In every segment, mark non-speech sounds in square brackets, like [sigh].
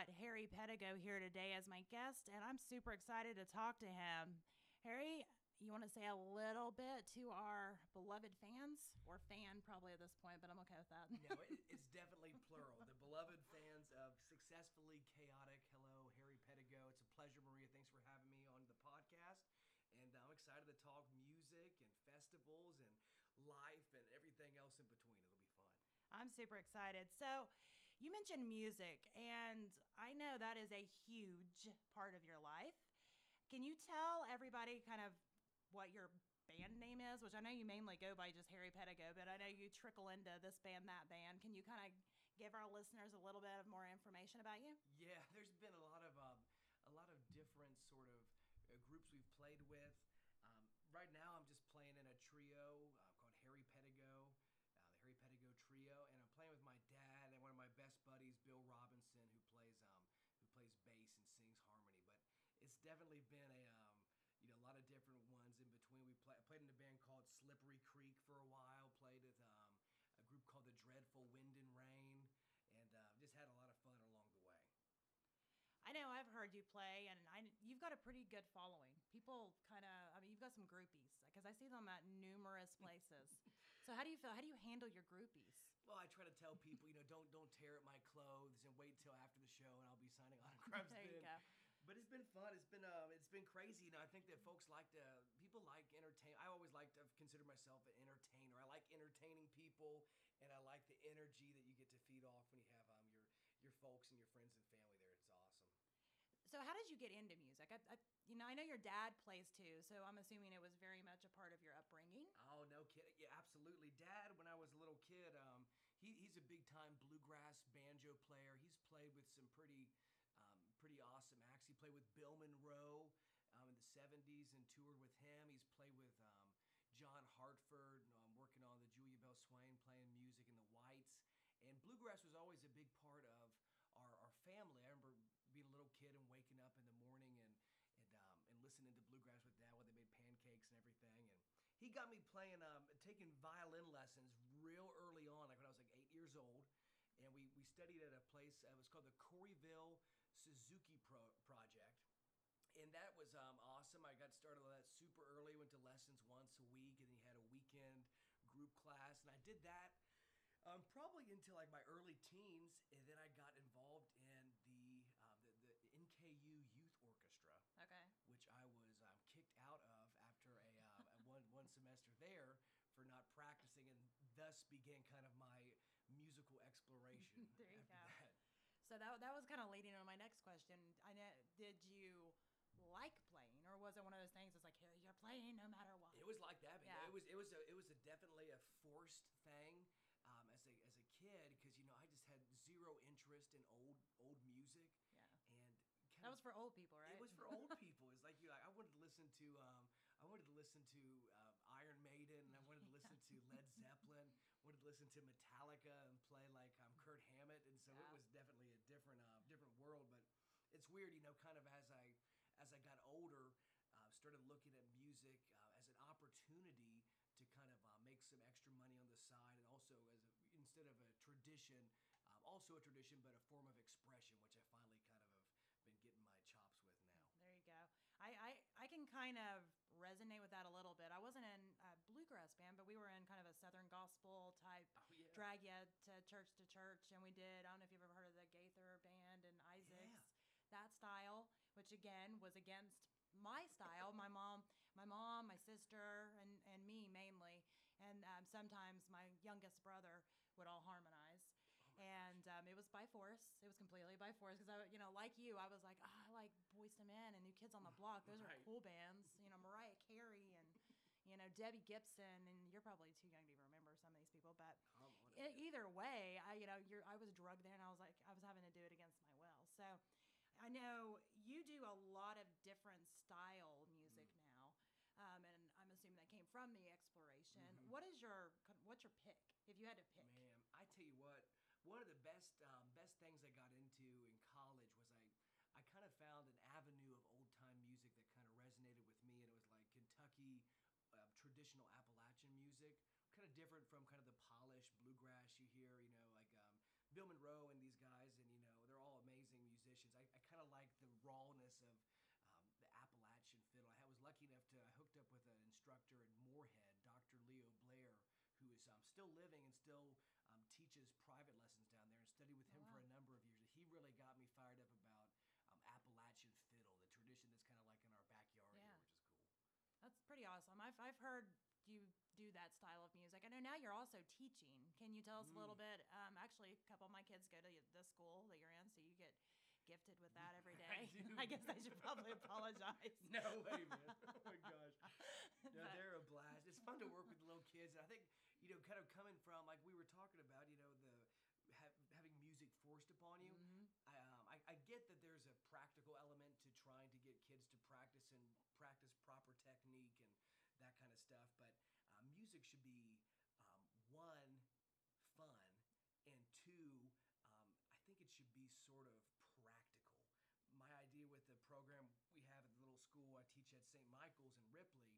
got Harry Pedigo here today as my guest, and I'm super excited to talk to him. Harry, you want to say a little bit to our beloved fans, or fan probably at this point, but I'm okay with that. no, it, [laughs] it's definitely plural. The beloved fans of Successfully Chaotic. Hello, Harry Pedigo. It's a pleasure, Maria. Thanks for having me on the podcast. And I'm excited to talk music and festivals and life and everything else in between. It'll be fun. I'm super excited. So, you mentioned music, and I know that is a huge part of your life. Can you tell everybody kind of what your band name is, which I know you mainly go by just Harry Pedigo, but I know you trickle into this band, that band. Can you kind of give our listeners a little bit of more information about you? Yeah, [laughs] there's been a lot of um, a lot of different sort of uh, groups we've played with. Um, right now, I'm just playing in a trio uh, called Harry Pedigo. Uh, the Harry Pedigo Trio, and I'm playing with my dad and one of my best buddies, Bill Robinson, who plays um, who plays bass and sings harmony. But it's definitely been a um, you know, a lot of different ones in between. We play, played in a band called Slippery Creek for a while. Played with um, a group called the Dreadful Wind and Rain, and uh, just had a lot of fun along the way. I know I've heard you play, and I, you've got a pretty good following. People kind of, I mean, you've got some groupies because I see them at numerous places. [laughs] so how do you feel? How do you handle your groupies? Well, I try to tell people, you know, don't don't tear at my clothes and wait till after the show, and I'll be signing autographs. [laughs] there you go. But it's been fun. It's been uh, it's been crazy. You know, I think that folks like to people like entertain. I always like to consider myself an entertainer. I like entertaining people, and I like the energy that you get to feed off when you have um, your your folks and your friends and family there. It's awesome. So how did you get into music? I, I, you know, I know your dad plays too, so I'm assuming it was very much a part of your upbringing. Oh no, kid, yeah, absolutely. Dad, when I was a little kid, um, he, he's a big time bluegrass banjo player. He's played with some pretty pretty awesome acts. He played with Bill Monroe um, in the 70s and toured with him. He's played with um, John Hartford, um, working on the Julia Belle Swain, playing music in the Whites. And bluegrass was always a big part of our, our family. I remember being a little kid and waking up in the morning and and, um, and listening to bluegrass with dad while they made pancakes and everything. And he got me playing, um, taking violin lessons real early on, like when I was like eight years old. And we, we studied at a place, uh, it was called the Corryville Suzuki Pro- Project. And that was um, awesome. I got started on that super early, went to lessons once a week, and then he had a weekend group class. And I did that um, probably until like my early teens, and then I got involved in the uh, the, the NKU Youth Orchestra. Okay. Which I was um, kicked out of after a, uh, a [laughs] one one semester there for not practicing, and thus began kind of my musical exploration. [laughs] there you go. So that that was kind of leading on my next question. I know. Did you? like playing, or was it one of those things? It's like here you're playing no matter what. It was like that. Yeah. It was it was a, it was a definitely a forced thing um, as a as a kid because you know I just had zero interest in old old music. Yeah. And that was for old people, right? It was for old [laughs] people. It's like you know, I wanted to listen to um, I wanted to listen to uh, Iron Maiden, and I wanted to listen to Led [laughs] Zeppelin, wanted to listen to Metallica and play like um, Kirk Hammett, and so Yeah. it was definitely different uh, different world. But it's weird, you know, kind of as I as I got older, uh, started looking at music uh, as an opportunity to kind of uh, make some extra money on the side, and also as a, instead of a tradition, um, also a tradition, but a form of expression, which I finally kind of have been getting my chops with now. There you go. I, I, I can kind of resonate with that a little bit. I wasn't in a bluegrass band, but we were in kind of a Southern gospel type, Oh. Drag you to church to church. And we did, I don't know if you've ever heard of the Gaither band and Isaacs, Yeah. that style, which again was against my style my mom my mom my sister and, and me mainly. And um, sometimes my youngest brother would all harmonize. And um, it was by force. It was completely by force because i you know like you i was like oh, i like Boyz II Men and new kids on the block. Those are cool bands. You know mariah carey and you know debbie gibson and you're probably too young to even remember some of these people but e- either way i you know you're i was drugged there and i was like i was having to do it against my will. So i know you do a lot of different style music now um, and i'm assuming that came from the exploration. What is your what's your pick if you had to pick? Man, I tell you what, one of the best um, best things I got into in college was I I kind of found an avenue of old time music that kind of resonated with me, and it was like Kentucky uh, traditional Appalachian music, kind of different from kind of the polished bluegrass you hear, you know, like um, Bill Monroe and these guys, and you know they're all amazing traditions. I, I kind of like the rawness of um, the Appalachian fiddle. I was lucky enough to I hooked up with an instructor in Morehead, Dr. Leo Blair, who is um, still living and still um, teaches private lessons down there, and studied with him Oh, for a number of years. He really got me fired up about um, Appalachian fiddle, the tradition that's kind of like in our backyard Yeah. here, which is cool. That's pretty awesome. I've, I've heard you do that style of music. I know now you're also teaching. Can you tell us a little Mm. bit? Um, actually, a couple of my kids go to the school that you're in, so you get gifted with that every [laughs] I do. I guess I should probably [laughs] apologize. No way, man. Oh my gosh. [laughs] No, they're a blast. It's fun to work with little kids. And I think, you know, kind of coming from like we were talking about, you know, the ha- having music forced upon you. Mhm. I, um, I, I get that there's a practical element to trying to get kids to practice and practice proper technique and that kind of stuff. But music should be um, one fun and two. Um, I think it should be sort of practical. My idea with the program we have at the little school I teach at St. Michael's in Ripley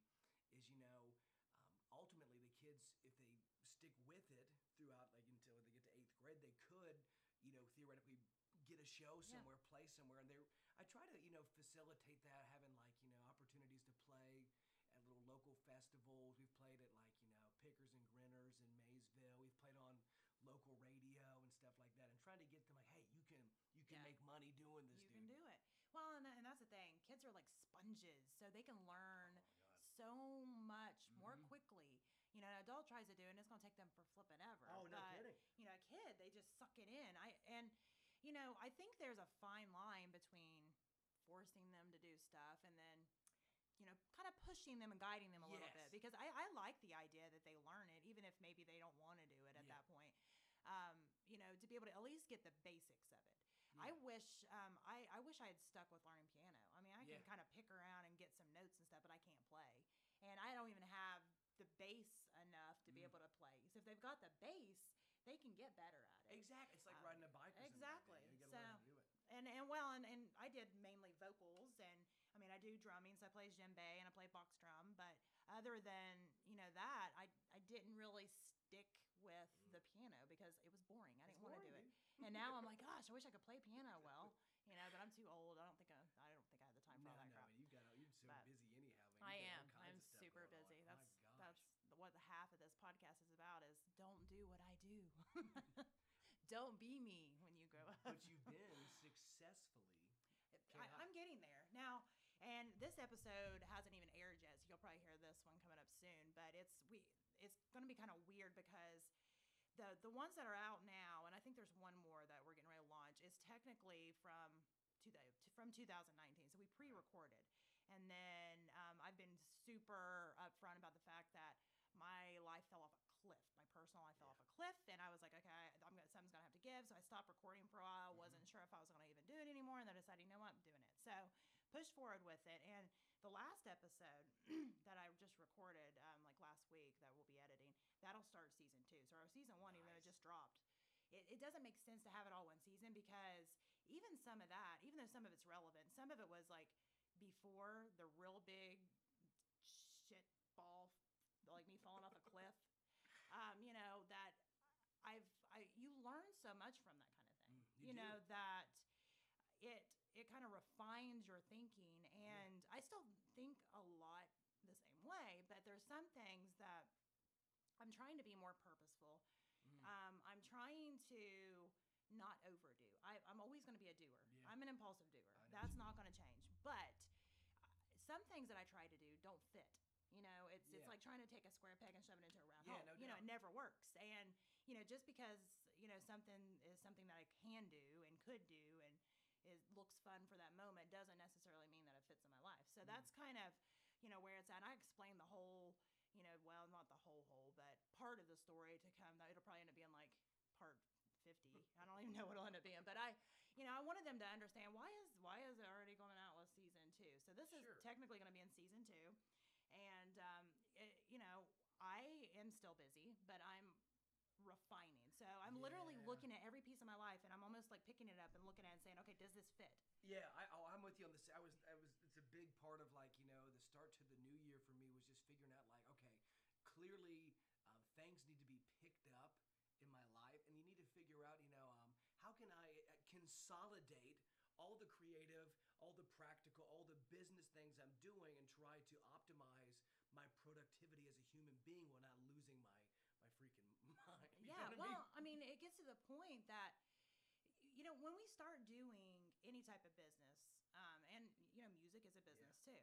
is, you know, um, ultimately the kids, if they stick with it throughout, like until they get to eighth grade, they could, you know, theoretically get a show Yeah. somewhere, play somewhere, and they. I try to, you know, facilitate that, having like, you know, opportunities to play at little local festivals. We've played at like, you know, Pickers and Grinners in Maysville. We've played on local radio and stuff like that, and trying to get them like, hey, you can, you can Yeah. make money doing this, you dude. can do it. Well, and, and that's the thing. Kids are like sponges, so they can learn Oh, so much more Mhm. quickly. You know, an adult tries to do it, and it's going to take them for flipping ever. Oh, no kidding. You know, a kid, they just suck it in. I and you know, I think there's a fine line between forcing them to do stuff and then you know, kind of pushing them and guiding them a little bit because I, I like the idea that they learn it, even if maybe they don't want to do it at Yeah. that point. Um, you know, to be able to at least get the basics of it. I wish um, I, I wish I had stuck with learning piano. I mean, I can Yeah. kind of pick around and get some notes and stuff, but I can't play, and I don't even have the bass enough to be Mm. able to play. So if they've got the bass, they can get better at it. Exactly. It's like Um, riding a bike. Exactly. Something like that. You gotta learn So- to do it. And and well, and, and I did mainly vocals, and I do drumming, so I play djembe and I play box drum. But other than you know that, I I didn't really stick with the mm. piano because it was boring. I It's didn't want to do it. And now I'm like, gosh, I wish I could play piano [laughs] well, you know. But I'm too old. I don't think I, I don't think I have the time for No, that no, crap. you got you're so But busy anyhow, man. I am. I'm super on. busy. My That's that's what the half of this podcast is about is don't do what I do. [laughs] don't be me when you grow up. But you've been successfully. [laughs] I, I'm getting there now. And this episode hasn't even aired yet, so you'll probably hear this one coming up soon. But it's we it's going to be kind of weird because the the ones that are out now, and I think there's one more that we're getting ready to launch, is technically from to the from 2019. So we pre-recorded, and then um, I've been super upfront about the fact that my life fell off a cliff. My personal life fell Yeah. off a cliff, and I was like, okay, I'm gonna something's gonna have to give. So I stopped recording for a while. Mhm. wasn't sure if I was gonna even do it anymore, and then I decided, you know what, I'm doing it. So pushed forward with it, and the last episode [clears throat] that I just recorded, um, like last week, that we'll be editing, that'll start season two. So our season one, even though it just dropped. It, it doesn't make sense to have it all one season because even some of that, even though some of it's relevant, some of it was like before the real big shit ball, like me falling off a cliff. Um, you know that I've I you learn so much from that kind of thing. Mm, you you know do. that it it kind of refines your thinking, and I still think a lot the same way, but there's some things that I'm trying to be more purposeful. Mm. Um, I'm trying to not overdo. I, I'm always going to be a doer. Yeah. I'm an impulsive doer. I know what That's not going to change. But uh, some things that I try to do don't fit. You know, it's it's like trying to take a square peg and shove it into a round Yeah, hole. no you know, it never works. And you know, just because you know something is something that I can do and could do and it looks fun for that moment doesn't necessarily mean that it fits in my life. So Mm. that's kind of you know where it's at. And I explained the whole you know, well, not the whole whole, but part of the story to come. It'll probably end up being like part 50. [laughs] I don't even know what it'll end up being, but I, you know, I wanted them to understand why is why is it already going out with season two. So this is technically going to be in season two, and um, it, you know, I am still busy, but I'm refining. So I'm literally looking at every piece of my life, and I'm almost like picking it up and looking at it and saying, okay, does this fit? Yeah, I, oh, I'm with you on this. I was, I was. It's a big part of like you know the start to the new year for me was just figuring out like okay, clearly um, things need to be picked up in my life, and you need to figure out you know um, how can I uh, consolidate all the creative, all the practical, all the business things I'm doing and try to optimize my productivity as a human being while not losing my my freaking mind. You know yeah, what I well, mean? I mean, it gets to the point that you know when we start doing any type of business, um, and you know, music is a business too.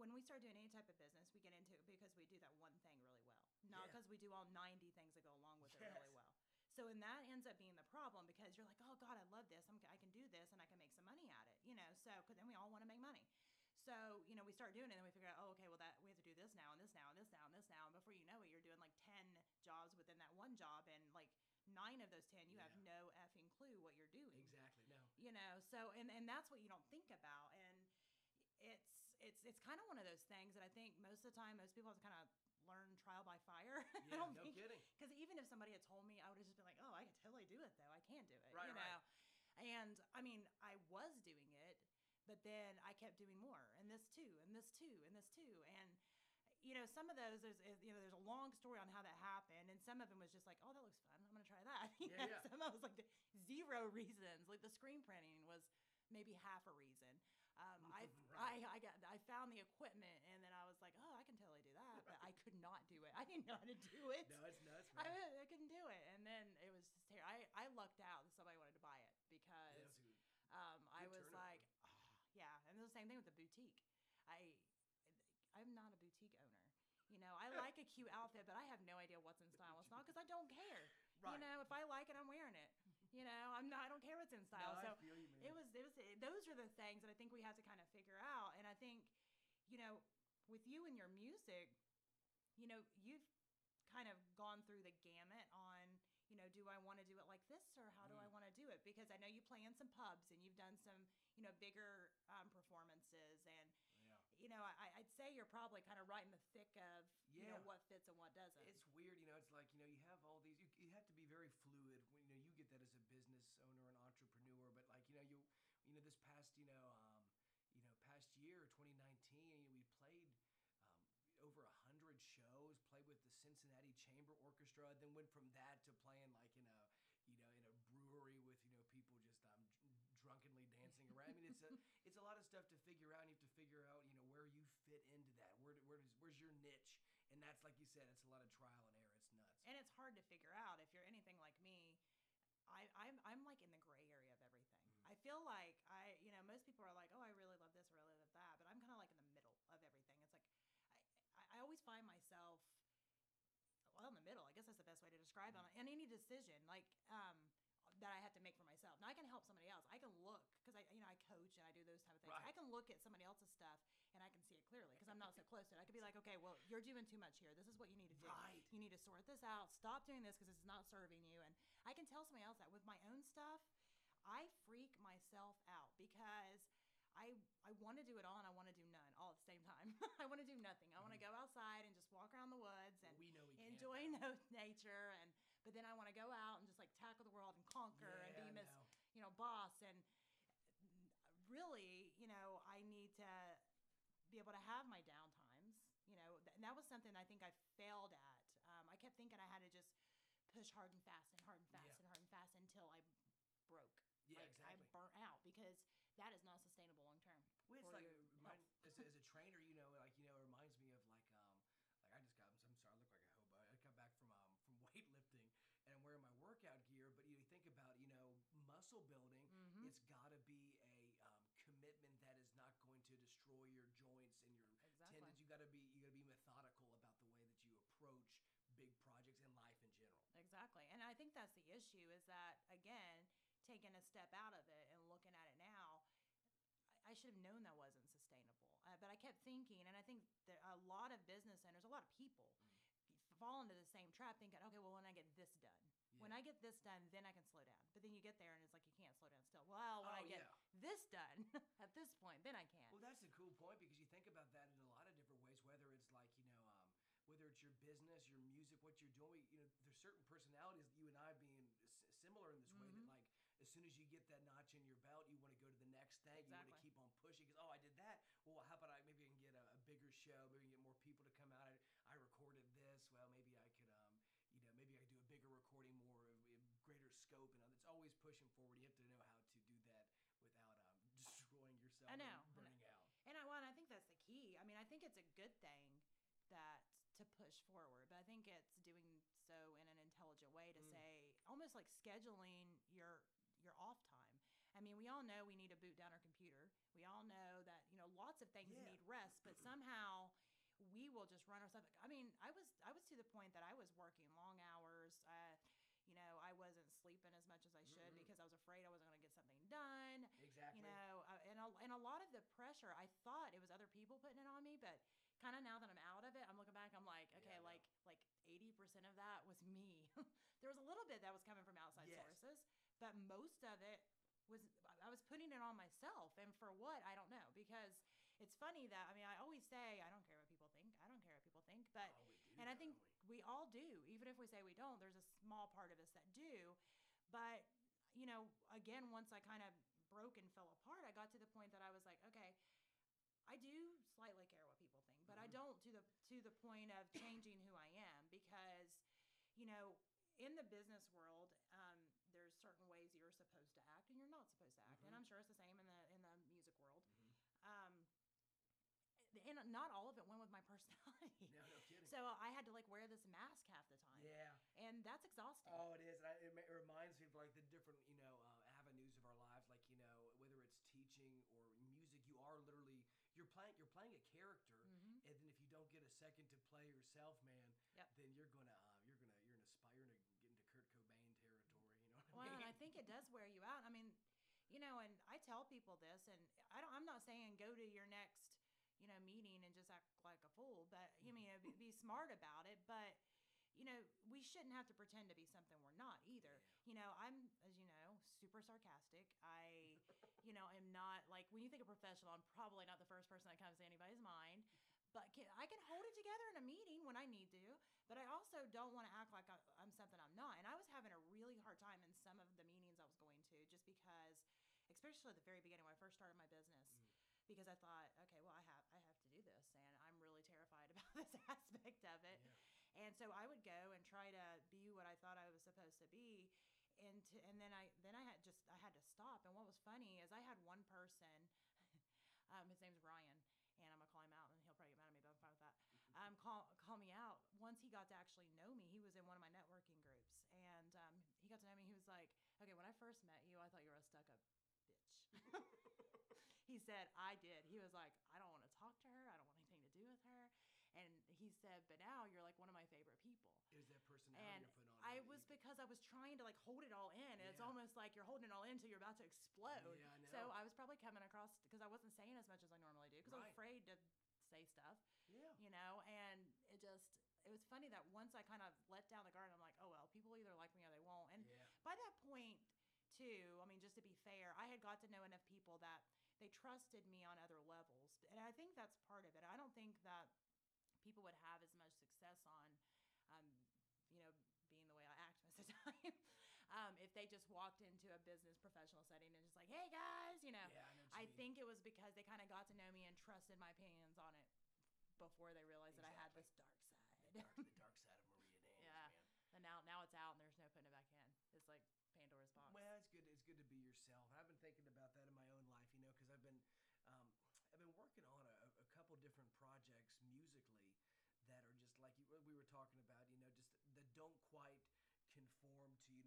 When we start doing any type of business, we get into it because we do that one thing really well, not Yeah. because we do all ninety things that go along with it really well. So, and that ends up being the problem because you're like, oh God, I love this. I'm, I can do this and I can make some money at it, you know. So, because then we all want to make money. So, you know, we start doing it and we figure out, oh, okay, well, that we have to do this now and this now and this now and this now. And before you know it, you're doing like 10 jobs within that one job. And like nine of those 10, you have no effing clue what you're doing. Exactly. No. You know, so, and, and that's what you don't think about. And it's, it's, it's kind of one of those things that I think most of the time, most people have to kind of learn trial by fire. [laughs] I Yeah, don't no think, kidding. because even if somebody had told me, I would have just been like, "Oh, I can totally do it, though. I can do it." Right, you right. know. And I mean, I was doing it, but then I kept doing more, and this too, and this too, and this too, and you know, some of those there's you know there's a long story on how that happened, and some of them was just like, "Oh, that looks fun. I'm gonna try that." [laughs] You Yeah, know, yeah. Some of it was like zero reasons. Like the screen printing was maybe half a reason. Um, I, Right. I I got I found the equipment, and then I was like, "Oh, I can totally do that," but I could not do it. [laughs] I didn't know how to do [laughs] it. No, it's nuts, I, man. I couldn't do it, and then it was just ter- I I lucked out that somebody wanted to buy it Yeah, because it's um, I was like, "Ah," yeah, and it was the same thing with the boutique. I I'm not a boutique owner. You know, I like a cute outfit, but I have no idea what's in style. What's not because I don't care. Right. You know, if I like it, I'm wearing it. You know, I'm not. I don't care what's in style. No, I so you, it was. It was. It, those are the things that I think we have to kind of figure out. And I think, you know, with you and your music, you know, you've kind of gone through the gamut on, you know, do I want to do it like this or how do I Mm. want to do it? Because I know you play in some pubs and you've done some, you know, bigger um, performances and. You know, I, I'd say you're probably kind of right in the thick of, you know, Yeah. what fits and what doesn't. It's weird, you know. It's like you know, you have all these. You, you have to be very fluid. When, you know, you get that as a business owner and entrepreneur, but like you know, you you know, this past you know, um, you know, past year, 2019, you know, we played um, over a hundred shows. Played with the Cincinnati Chamber Orchestra. Then went from that to playing like in a you know in a brewery with you know people just um, dr- drunkenly dancing around. I mean, it's a it's a lot of stuff to figure out. And you have to figure out you know fit into that. Where where does where's your niche? And that's like you said, it's a lot of trial and error. It's nuts. and it's hard to figure out if you're anything like me. I, I'm I'm like in the gray area of everything. Mhm. I feel like I, you know, most people are like, oh, I really love this, I really love that, but I'm kind of like in the middle of everything. It's like I, I, always find myself well in the middle. I guess that's the best way to describe it. Mm-hmm. And any decision like um, that I have to make for myself. Now I can help somebody else. I can look because I, you know, I coach and I do those type of things. Right. I can look at somebody else's stuff and I can see it clearly because I'm not so close to it. I could be like, okay, well, you're doing too much here. This is what you need to do. Right. You need to sort this out. Stop doing this because this is not serving you. And I can tell somebody else that with my own stuff, I freak myself out because I I want to do it all and I want to do none all at the same time. [laughs] I want to do nothing. I want to Mhm. go outside and just walk around the woods and we know we enjoy no nature and but then I want to go out and just like tackle the world and conquer and be Miss no. you know boss and really you know I need to be able to have my down times you know th- and that was something I think I failed at um, I kept thinking I had to just push hard and fast and hard and fast Yeah. and hard and fast until I broke Yeah, like exactly. I burnt out because that is not sustainable long term Well, it's like remind, as, a, as a trainer, you know, like you know, it reminds me of like um, like I just got. I'm sorry, I look like a hobo. I got back from um from [laughs] weightlifting and I'm wearing my workout gear. But you think about you know muscle building. Mhm. It's got to be a um, commitment that is not going to destroy your joints and your Exactly. tendons. You got to be you got to be methodical about the way that you approach big projects and life in general. Exactly. And I think that's the issue is that, again, taking a step out of it and looking at it now, I, should have known that wasn't sustainable. Uh, but I kept thinking, and I think that a lot of business owners, a lot of people, fall into the same trap thinking, okay, well, when I get this done, when I get this done, then I can slow down. But then you get there and it's like you can't slow down still. Well, when Oh, I get yeah. this done [laughs] at this point, then I can. Well, that's a cool point because you think about that in a lot of different ways. Whether it's like you know, um, whether it's your business, your music, what you're doing. You know, there's certain personalities. You and I being similar in this way that Mhm. like as soon as you get that notch in your belt, you want to go to the next thing. You want to keep on pushing because oh, I did that. Well, how about I maybe I can get a, a bigger show? Maybe get more people to come out. I, I recorded this. Well, maybe I could um, you know, maybe I could do a bigger recording, more greater scope, and it's always pushing forward. You have to know how to do that without um, [laughs] yourself. I know, burning, I know. out. And I, well, and I think that's the key. I mean, I think it's a good thing that to push forward, but I think it's doing so in an intelligent way to Mm. say almost like scheduling your your off time. I mean, we all know we need to boot down our computer. We all know that you know lots of things Yeah. need rest, but somehow we will just run ourselves. I mean, I was I was to the point that I was working long hours. Uh, you know, I wasn't sleeping as much as I should Mm-mm. because I was afraid I wasn't going to get something done Exactly. you know uh, and, a, and a lot of the pressure i thought it was other people putting it on me but kind of now that i'm out of it i'm looking back i'm like okay know. like like 80% of that was me [laughs] there was a little bit that was coming from outside Yes. sources but most of it was i was putting it on myself and for what i don't know because it's funny that i mean i always say i don't care what people think i don't care what people think but Oh, do, and I think we? we all do, even if we say we don't, there's a small part of us that do. But, you know, again, once I kind of broke and fell apart, I got to the point that I was like, okay, I do slightly care what people think, but I Mhm. don't to the to the point of changing who I am because, you know, in the business world, um, there's certain ways you're supposed to act and you're not supposed to act, and Mhm. I'm sure it's the same in the in the music world. Mhm. Um, and not all of it went with my [laughs] personality. No, no kidding. So I had to like wear this mask half the time. yeah. And that's exhausting. Oh, it is. It, it reminds me of like the different, you know, uh, avenues of our lives. Like you know, whether it's teaching or music, you are literally you're playing you're playing a character, Mhm. and then if you don't get a second to play yourself, man, Yep. then you're gonna uh, you're gonna you're gonna aspire to get into Kurt Cobain territory. You know what Well, I mean? and I think it does [laughs] wear you out. I mean, you know, and I tell people this, and I don't. I'm not saying go to your next, you know, meeting and just act like a fool, but you mean be, be smart about it. But you know, we shouldn't have to pretend to be something we're not either. You know, I'm, as you know, super sarcastic. I, [laughs] you know, am not like when you think of professional, I'm probably not the first person that comes to anybody's mind. But can, I can hold it together in a meeting when I need to. But I also don't want to act like I, I'm something I'm not. And I was having a really hard time in some of the meetings I was going to, just because, especially at the very beginning when I first started my business, Mm. because I thought, okay, well, I have I have to do this, and I'm really terrified [laughs] about this aspect of it. Yeah. And so I would go and try to be what I thought I was supposed to be. And, to, and then I then I had just I had to stop. And what was funny is I had one person, [laughs] um, his name's Brian, and I'm gonna call him out, and he'll probably get mad at me, but I'm fine with Um, call call me out. Once he got to actually know me, he was in one of my networking groups, and um, he got to know me. He was like, "Okay, when I first met you, I thought you were a stuck up bitch." [laughs] he said, "I did." He was like, "I don't want to talk to her. I don't want anything to do with her." And he said, "But now you're like one of my favorite people." It was that personality and you're putting on. I was because I was trying to like hold it all in. And It's almost like you're holding it all in until you're about to explode. Yeah, I So. I was probably coming across because I wasn't saying as much as I normally do because Right. afraid to say stuff, Yeah. you know. And it just it was funny that once I kind of let down the guard, I'm like, oh well, people either like me or they won't. And yeah. by that point, too, I mean, just to be fair, I had got to know enough people that they trusted me on other levels. And I think that's part of it. I don't think that people would have as much success on, um, you know, being the way I act most of the [laughs] time. Um, if they just walked into a business professional setting and just like, hey guys, you know, Yeah, I know I think it was because they kind of got to know me and trusted my opinions on it before they realized that I had this dark side. the dark, the dark side of Maria Daniels, [laughs] Yeah. man. and now, now it's out and there's no putting it back in. It's like Pandora's box. Well, it's good. It's good to be yourself. I've been thinking about that in my own life, you know, because I've been, um, I've been working on a, a couple different projects musically that are just like you, we were talking about, you know, just that don't quite conform to, you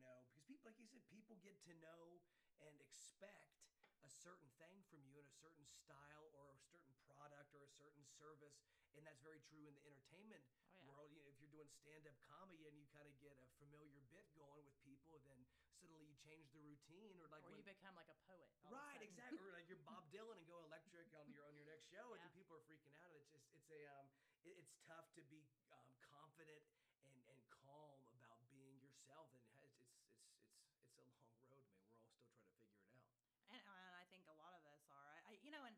know, because people, like you said, people get to know and expect a certain thing from you in a certain style or a certain product or a certain service, and that's very true in the entertainment Oh, yeah. world. You know, if you're doing stand-up comedy and you kind of get a familiar bit going with people, then suddenly you change the routine, or like or when, you become like a poet. all of a right, exactly, or like you're [laughs] Bob Dylan and go electric on your on your next show, and Yeah. then people are freaking out, and it's just it's a um, it, it's tough to be um, confident and and calm about being yourself, and it's it's it's it's it's a long road, man. We're all still trying to figure it out. and, and I think a lot of us are. I, I, you know, and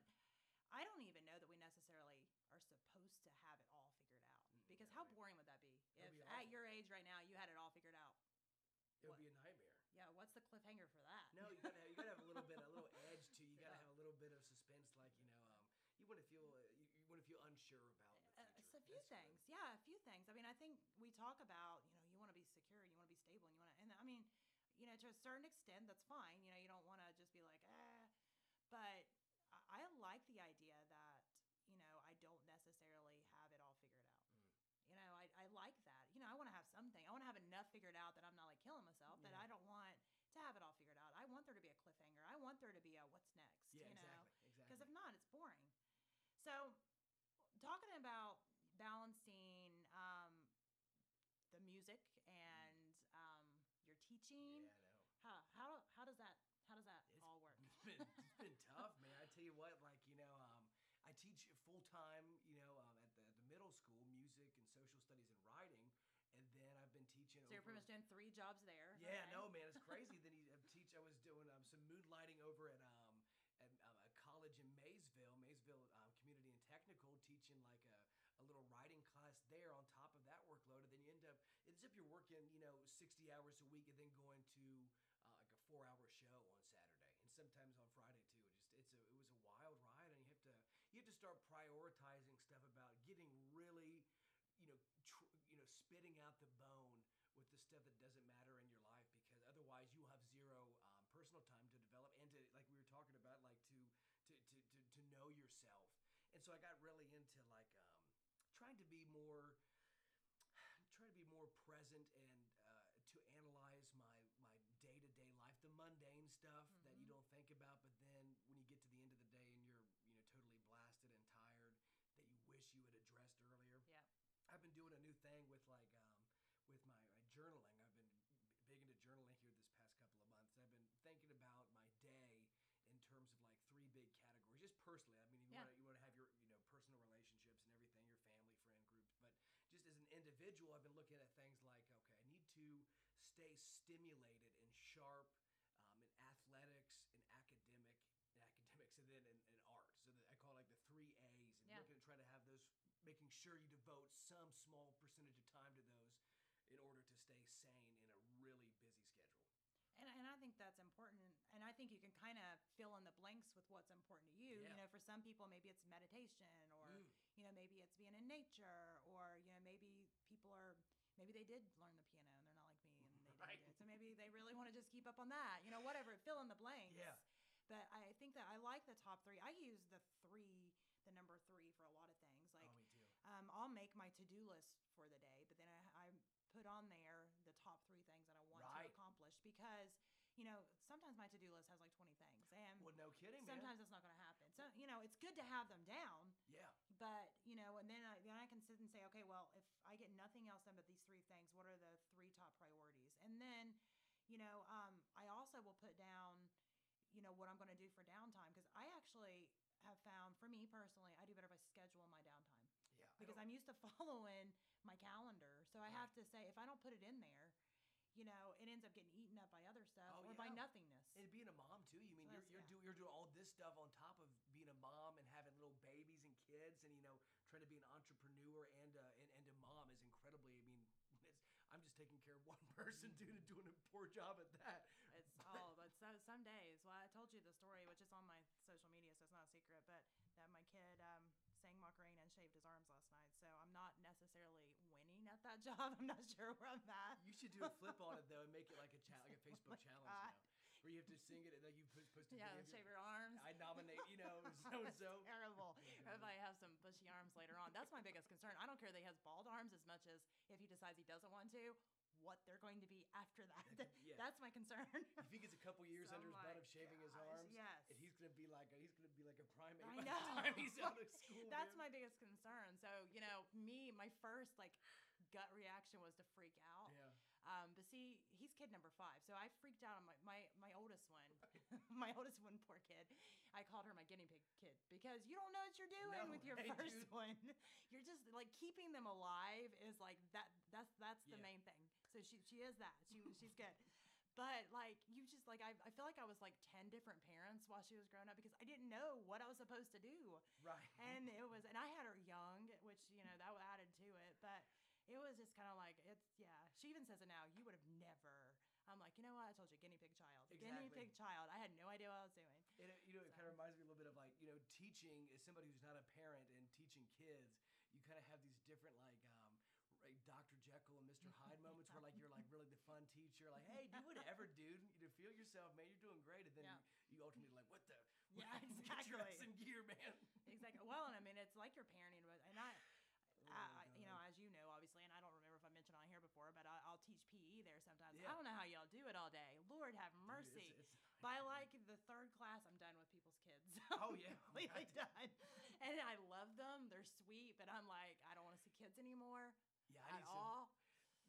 I don't even know that we necessarily are supposed to have it all figured out. Mm, Because how boring would that be? If be at your age right now you had it all figured out. It would be a nightmare. Yeah, what's the cliffhanger for that? No, you gotta have, you gotta have a little bit, a little [laughs] edge to you. Gotta Yeah. have a little bit of suspense, like you know, um, you want to feel, uh, you, you want to feel unsure about the Uh, future. it's a few That's things. Yeah, a few things. I mean, I think we talk about, you know, you want to be secure you want to be stable and you want to, and I mean, you know, to a certain extent, that's fine. You know, you don't want to just be like, ah, but I- I like the idea that you know I don't necessarily have it all figured out. Mm. You know, I, I like that. You know, I want to have something. I want to have enough figured out that I'm not like killing myself. That Yeah. I don't want to have it all figured out. I want there to be a cliffhanger. I want there to be a what's next. Yeah, you know, exactly. Exactly. because if not, it's boring. So, talking about balancing um, the music and um, your teaching, yeah, how how how does that how does that It's- all work? It's [laughs] been it's been tough, man. I tell you what, like you know, um, I teach full time, you know, um, at the, the middle school, music and social studies and writing, and then I've been teaching. So you're pretty much doing three jobs there. Yeah, okay? no, man, it's [laughs] crazy. then he I teach. I was doing um, some mood lighting over at um at um, a college in Maysville, Maysville um, Community and Technical, teaching like a, a little writing class there on top of that workload, and then you end up it's if you're working, you know, sixty hours a week, and then going to uh, like a four hour show on Saturday, and sometimes on Friday too. It just it's a it was a wild ride, and you have to you have to start prioritizing stuff about getting really you know, tr- you know, spitting out the bone stuff that doesn't matter in your life because otherwise you'll have zero um, personal time to develop and to like we were talking about like to to, to to to know yourself and so i got really into like um, trying to be more [sighs] try to be more present and uh, to analyze my my day-to-day life the mundane stuff that you Mhm. don't think about but then when you get to the end of the day and you're you know totally blasted and tired that you wish you had addressed earlier Yeah. I've been doing a new thing with like my journaling. I've been big into journaling here this past couple of months. I've been thinking about my day in terms of like three big categories, just personally. I mean, you Yeah. want to you want to have your you know personal relationships and everything, your family, friend groups, but just as an individual, I've been looking at things like okay, I need to stay stimulated and sharp um, in athletics and academic. in Academics and then in, in art, so that I call it like the three A's, and Yeah. looking at trying to have those making sure you devote some small percentage of time to those in order to stay sane in a really busy schedule. And, and I think that's important. And I think you can kind of fill in the blanks with what's important to you. You know, for some people, maybe it's meditation or, Mm. you know, maybe it's being in nature or, you know, maybe people are, maybe they did learn the piano and they're not like me and they didn't Right. do it. So maybe they really want to just keep up on that, you know, whatever, fill in the blanks. Yeah. But I think that I like the top three. I use the three, the number three for a lot of things. Like, oh, um, I'll make my to do list for the day, but then I, I put on there the top three things that I want Right. to accomplish because, you know, sometimes my to do list has like 20 things. And Well, no kidding, sometimes it's not going to happen. So, you know, it's good to have them down. Yeah. but, you know, and then I, then I can sit and say, okay, well, if I get nothing else done but these three things, what are the three top priorities? And then, you know, um, I also will put down, you know, what I'm going to do for downtime because I actually have found, for me personally, I do better if I schedule my downtime Yeah. Because I'm used to [laughs] following my calendar. So I Right. have to say, if I don't put it in there, you know, it ends up getting eaten up by other stuff Oh, or by nothingness. And being a mom too. You mean So you're you're, yeah. do, you're doing all this stuff on top of being a mom and having little babies and kids, and you know trying to be an entrepreneur and uh, and, and a mom is incredibly. I mean, [laughs] it's, I'm just taking care of one [laughs] person doing doing a poor job at that. It's [laughs] all, but so, some days. Well, I told you the story, which is on my social media, so it's not a secret. But that my kid um, sang Macarena and shaved his arms last night. So I'm not necessarily winning at that [laughs] job. I'm not sure where I'm at. You should do a flip on it though and make it like a cha- like a [laughs] oh Facebook my challenge God. now, where you have to sing it and then you put post a Yeah, shave your- arms. I nominate, you know, [laughs] so so. terrible. Oh, if I have some bushy arms later on, that's my biggest concern. I don't care that he has bald arms as much as if he decides he doesn't want to, what they're going to be after that. [laughs] Yeah. That's my concern. If he gets a couple [laughs] years So under his butt of shaving his arms, yes. and he's gonna be like a, he's gonna be like a primate I [laughs] by know. the time he's out of school. That's man. my biggest concern. So, you know, me, my first like gut reaction was to freak out. Yeah. Um, but see, he's kid number five, so I freaked out on my my, my oldest one, my oldest one, poor kid. I called her my guinea pig kid because you don't know what you're doing No, with your hey, first dude. one. You're just like keeping them alive is like that. That's that's the Yeah. main thing. So she she is that. She she's good. But like you just like I, I feel like I was like ten different parents while she was growing up because I didn't know what I was supposed to do. Right. and it was and i had her young which you know that added to it. But it was just kind of like it's yeah. She even says it now you would have never. I'm like you know what? I told you guinea pig child. Guinea pig child. I had no idea what i was doing. It, you know, it kind of reminds me a little bit of like, you know, teaching as somebody who's not a parent and teaching kids, you kind of have these different like, like Dr. Jekyll and Mr. Hyde [laughs] moments where like you're like really the fun teacher, like, hey, do whatever, dude. You feel yourself, man. You're doing great. And then Yeah. you, you ultimately like, what the, [laughs] Yeah, exactly. [laughs] Get your ass exactly. in gear, man. Exactly. Well, and I mean, it's like you're parenting, but and I, Oh, I, you know, as you know, obviously, and I don't remember if I mentioned on here before, but I, I'll teach PE there sometimes. Yeah. I don't know how y'all do it all day. Lord have Dude, mercy. it's- it's- By like the third class, I'm done with people's kids. Oh, yeah. completely done. And I love them. They're sweet, but I'm like, I don't want to see kids anymore at all.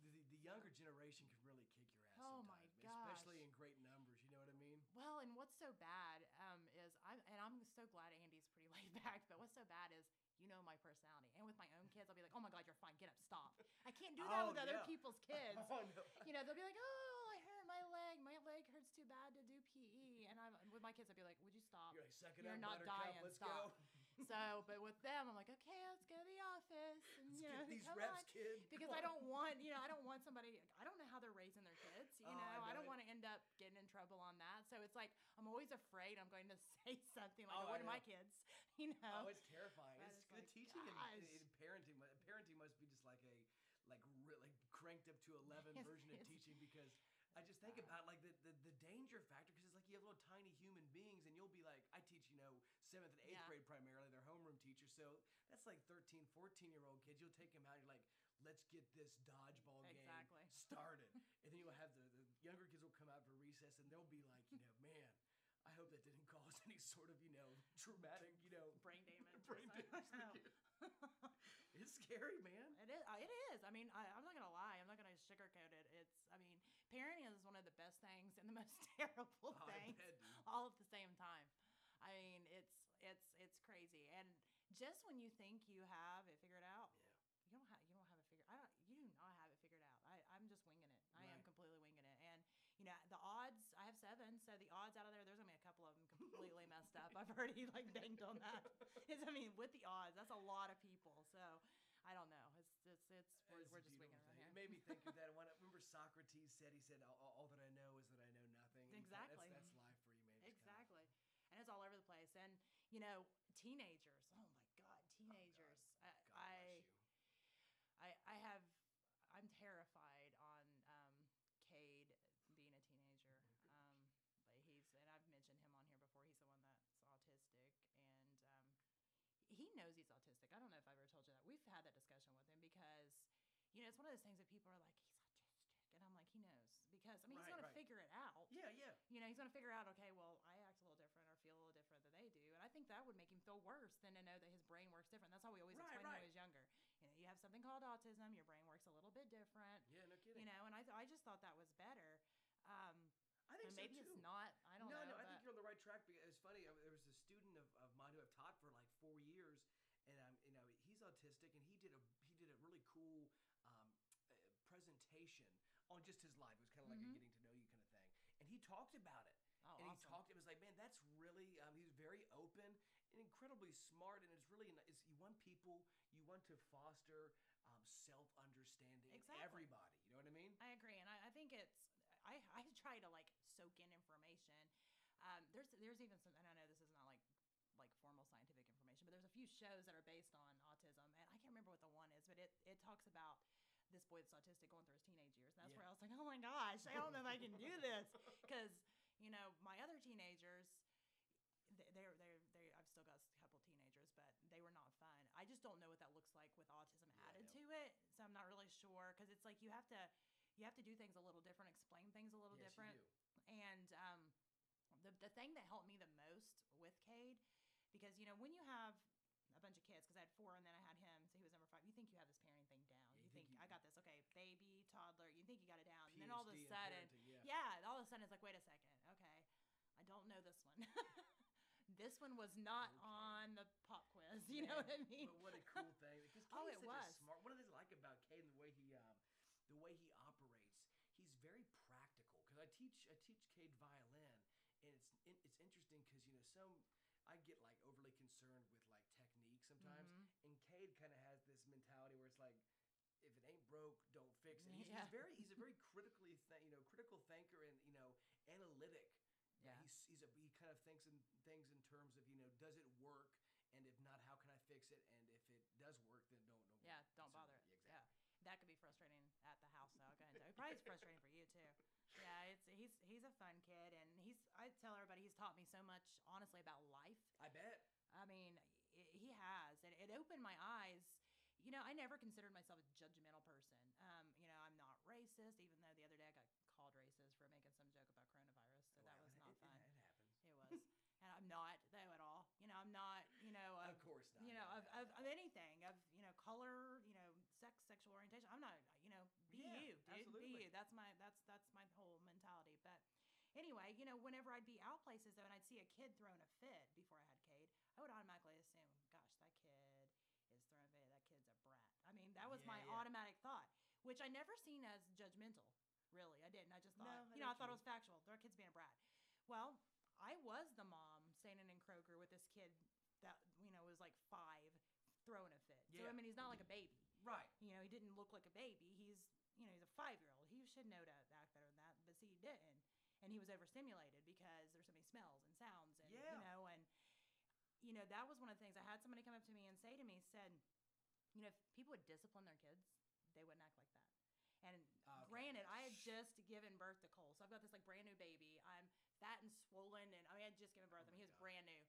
the, the younger generation can really kick your ass. Oh, my man, especially in great numbers. You know what I mean? Well, and what's so bad um, is I'm and I'm so glad Andy's pretty [laughs] laid back. But what's so bad is you know my personality, and with my own kids, I'll be like, "Oh my God, you're fine. Get up, stop." I can't do that Oh, with other yeah. people's [laughs] kids. Oh no. you know, they'll be like, "Oh, I hurt my leg. My leg hurts too bad to do PE." And I'm with my kids, I'd be like, "Would you stop?" You're like, suck it You're up, not dying, Let's stop." go. So, but with them, I'm like, "Okay, let's go to the office." And Let's you know, get these come reps, on. kid. Because I don't want, you know, I [laughs] don't want somebody. I don't know how they're raising their kids. You Oh, know, I I, don't want to end up getting in trouble on that. So it's like I'm always afraid I'm going to [laughs] say something like, Oh, "What are my kids?" [laughs] You know. Oh, it's terrifying. That It's the like, teaching and, and parenting. Parenting must be just like a like re- like cranked up to eleven version of teaching because I just think about like the, the, the danger factor because it's like you have little tiny human beings and you'll be like I teach you know seventh and eighth Yeah. grade primarily they're homeroom teachers so that's like 13 14 year old kids you'll take them out and you're like let's get this dodgeball Exactly. game [laughs] started and then you'll have the, the younger kids will come out for recess and they'll be like you know man I hope that didn't cause any sort of you know traumatic you know brain damage. [laughs] brain damage to the kid. It's scary, man. It is. It is. I mean, I, I'm not gonna lie. I'm not gonna sugarcoat it. It's. I mean, parenting is one of the best things and the most [laughs] terrible Oh, things all at the same time. I mean, it's it's it's crazy. And just when you think you have it figured out, Yeah. you don't have you don't have it figured. I don't. You do not have it figured out. I I'm just winging it. I am completely winging it. And you know the odds. I have seven, so the odds out of there. There's gonna be a couple of them completely messed up. I've already like banged on that. [laughs] It's, I mean, with the odds, that's a lot of people. So I don't know. It's it's it's we're, It's we're just winging it thing. right It made me think of that. When I remember Socrates said, he said, all, all that I know is that I know nothing. And Exactly. That's, that's life for you, man. Just kinda- Exactly. And it's all over the place. And you know, teenagers. Oh my God, teenagers. God I, bless you. I I have. I'm terrified on um, Cade being a teenager. [laughs] Um, but he's and I've mentioned him on here before. He's the one that's autistic, and um, he knows he's autistic. I don't know if I've ever told you that. We've had that discussion with him because you know it's one of those things that people are like he's autistic, and I'm like he knows because I mean he's Right, gonna figure it out Yeah, yeah. you know, he's going to figure out, okay, well, I act a little different or feel a little different than they do. And I think that would make him feel worse than to know that his brain works different. That's how we always Right, explain right. when he was younger. You know, you have something called autism, your brain works a little bit different, Yeah, no kidding. you know, and I, th- I just thought that was better. Um, I think so maybe too. it's not. I don't no, know. no, no, I think you're on the right track. Because it's funny. uh, There was a student of, of mine who I've taught for like four years, and um, you know he's autistic, and he did a he did a really cool um, uh, presentation on just his life. It was kind of like Mhm. a getting to know you kind of thing, and he talked about it. oh, and he talked. It was like, man, that's really. Um, he was very open and incredibly smart. And it's really. It's, you want people. You want to foster um, self understanding. Exactly. Everybody. You know what I mean? I agree, and I, I think it's. I, I try to like soak in information. Um, there's there's even some, and I know this is not like like formal scientific information, but there's a few shows that are based on autism, and I can't remember what the one is, but it it talks about this boy that's autistic going through his teenage years. And that's Yeah. where I was like, oh my gosh, I don't know if I can do [laughs] this because you know my other teenagers. They're, they're, they I've still got a couple teenagers, but they were not fun. I just don't know what that looks like with autism Yeah, added to it. So I'm not really sure because it's like you have to, you have to do things a little different, explain things a little yes, different. And um, the the thing that helped me the most with Cade, because you know when you have a bunch of kids, because I had four and then I had him, so he was number five. You think you have this parenting thing down? Yeah, you, you think, think you- I got this? Okay, baby, toddler. You think you got it down, and then all of a sudden, yeah. yeah, all of a sudden it's like, wait a second, okay, I don't know this one. [laughs] this one was not Okay. on the pop quiz. You know what I mean? But what a cool [laughs] thing! Because Oh, it was. a smart. One of the things I like about Cade the way he, um, the way he operates, he's very practical. Because I teach, I teach Cade violin, and it's it's interesting because you know some. I get like overly concerned with like technique sometimes, Mhm. and Cade kind of has this mentality where it's like, if it ain't broke, don't fix it. He's, Yeah. he's very, he's a very [laughs] critically, th- you know, critical thinker and you know, analytic. Yeah. he's, he's a, he kind of thinks in things in terms of you know, does it work, and if not, how can I fix it? And if it does work, then don't don't. Yeah, don't bother. it. Yeah, exactly. Yeah, that could be frustrating at the house. though. Go ahead and. Probably it's frustrating for you too. Yeah, it's he's he's a fun kid, and he's I tell everybody he's taught me so much, honestly, about life. I bet. I mean, it, he has. It, it opened my eyes. You know, I never considered myself a judgmental person. Um, you know, I'm not racist, even though the other day I got called racist for making some joke about coronavirus. So that Well, was not it- fun. It, happens. It was. [laughs] and I'm not, though, at all. You know, I'm not, you know, Of of, course not. you know, no, of, no, of, no. of anything, of, you know, color, you know, sex, sexual orientation. I'm not, you know, be Yeah, you, dude. absolutely. Be you. That's my, that's, that's my whole mentality. But anyway, you know, whenever I'd be out places, though, and I'd see a kid throwing a fit before I had Cade, I would automatically assume, gosh, that kid is throwing a fit. That kid's a That was Yeah, my yeah. automatic thought, which I never seen as judgmental. Really, I didn't. I just No, thought, I you know I thought you it was factual. Their kid's being a brat. Well, I was the mom standing in Kroger with this kid that you know was like five, throwing a fit. So Yeah. I mean, he's not like a baby. Right. You know, he didn't look like a baby. He's you know he's a five year old. He should know to act better than that, but see, he didn't. And he was overstimulated because there's so many smells and sounds, and Yeah. you know, and you know that was one of the things I had somebody come up to me and say to me, said, you know, if people would discipline their kids, they wouldn't act like that. And Okay. granted, I had just given birth to Cole, so I've got this like brand new baby. I'm fat and swollen, and I mean, I had just given birth. Oh I mean, he was God. brand new,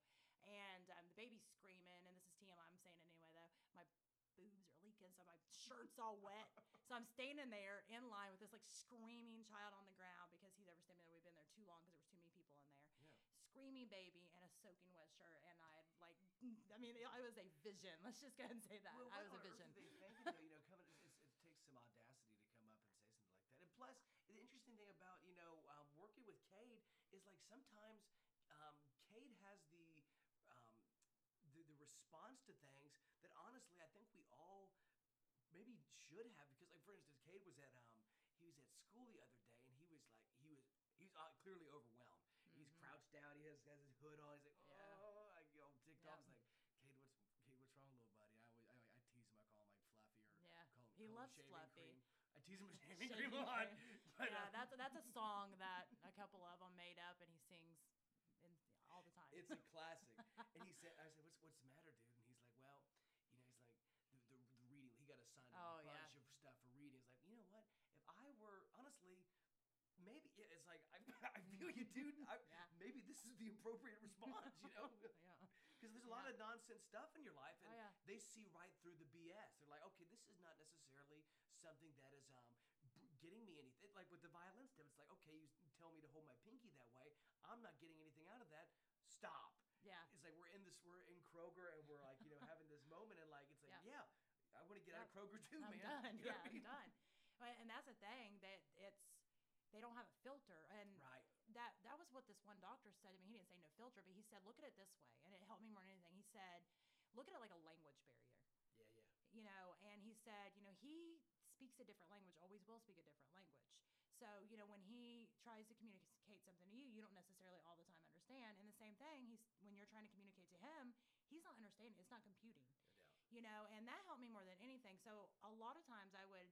and um, the baby's screaming. And this is TMI. I'm saying it anyway, though. My boobs are leaking, so my shirt's all wet. [laughs] so I'm standing there in line with this like screaming child on the ground because he's overstimulated. We've been there too long because there was too many people in there. Yeah. Screaming baby and a soaking wet shirt, and I had like, [laughs] I mean, I was a vision. Let's just go ahead and say that Well, I was a vision. they thinking, though? You know, [laughs] coming, it takes some audacity to come up and say something like that. And plus, the interesting thing about you know um, working with Cade is like sometimes um, Cade has the, um, the the response to things that honestly I think we all maybe should have because like for instance, Cade was at um he was at school the other day and he was like he was he was uh, clearly overwhelmed. He's Mhm. crouched down. He has, has his hood on. He's like, Yeah. oh, I you know, TikTok's Yep. like, Cade, what's Cade, what's wrong, little buddy? I always, I, I tease him. I call him like Fluffy or Yeah. call, He call loves Fluffy. cream. I tease him with shaving Shaving cream a lot. cream. [laughs] But, yeah, uh, that's that's a song [laughs] that a couple of them made up, and he sings in, all the time. It's a [laughs] classic. and he said, I said, what's what's the matter, dude? And he's like, well, you know, he's like the, the, the reading. He got assigned Oh, a yeah. bunch of stuff for reading. He's like, you know what? If I were honestly. Maybe yeah, it's like I, I feel you, dude. I, Yeah. Maybe this is the appropriate response, you know? yeah. Because there's a lot Yeah. of nonsense stuff in your life, and Oh, yeah. they see right through the BS. They're like, okay, this is not necessarily something that is um, getting me anything. Like with the violin stuff, it's like, okay, you tell me to hold my pinky that way. I'm not getting anything out of that. Stop. Yeah. It's like we're in this, we're in Kroger, and we're like, you know, having this moment, and like, it's like, Yeah. yeah, I want to get out of Kroger too, I'm man. done. [laughs] You know yeah, I I'm done. And that's the thing that it's they don't have a filter, and Right. That that was what this one doctor said to me. He didn't say no filter, but he said, look at it this way, and it helped me more than anything. He said, look at it like a language barrier. Yeah, yeah. you know, and he said, you know, he speaks a different language, always will speak a different language. So, you know, when he tries to communicate something to you, you don't necessarily all the time understand. And the same thing, he's when you're trying to communicate to him, he's not understanding. It's not computing. No doubt. You know, and that helped me more than anything. So a lot of times I would,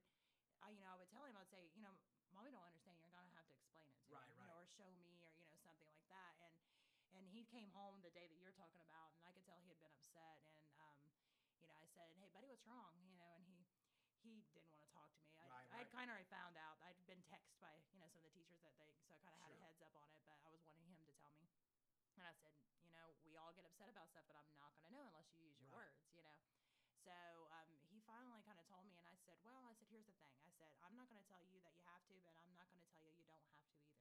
I, you know, I would tell him, I'd say, you know, mommy don't understand. You're gonna have to explain it to Right, me, you right. know, or show me, or you know, something like that. And and he came home the day that you're talking about, and I could tell he had been upset. And um, you know, I said, "Hey, buddy, what's wrong?" You know, and he he didn't want to talk to me. I, Right, I right. kind of already found out. I'd been texted by you know some of the teachers that they, so I kind of had Sure. a heads up on it. But I was wanting him to tell me. And I said, you know, we all get upset about stuff, but I'm not going to know unless you use your Right. words, you know. So um, he finally kind of told me, and I said, well, I said, here's the thing. I said, I'm not going to tell you that you have to, but I'm not going to tell you you don't have to either.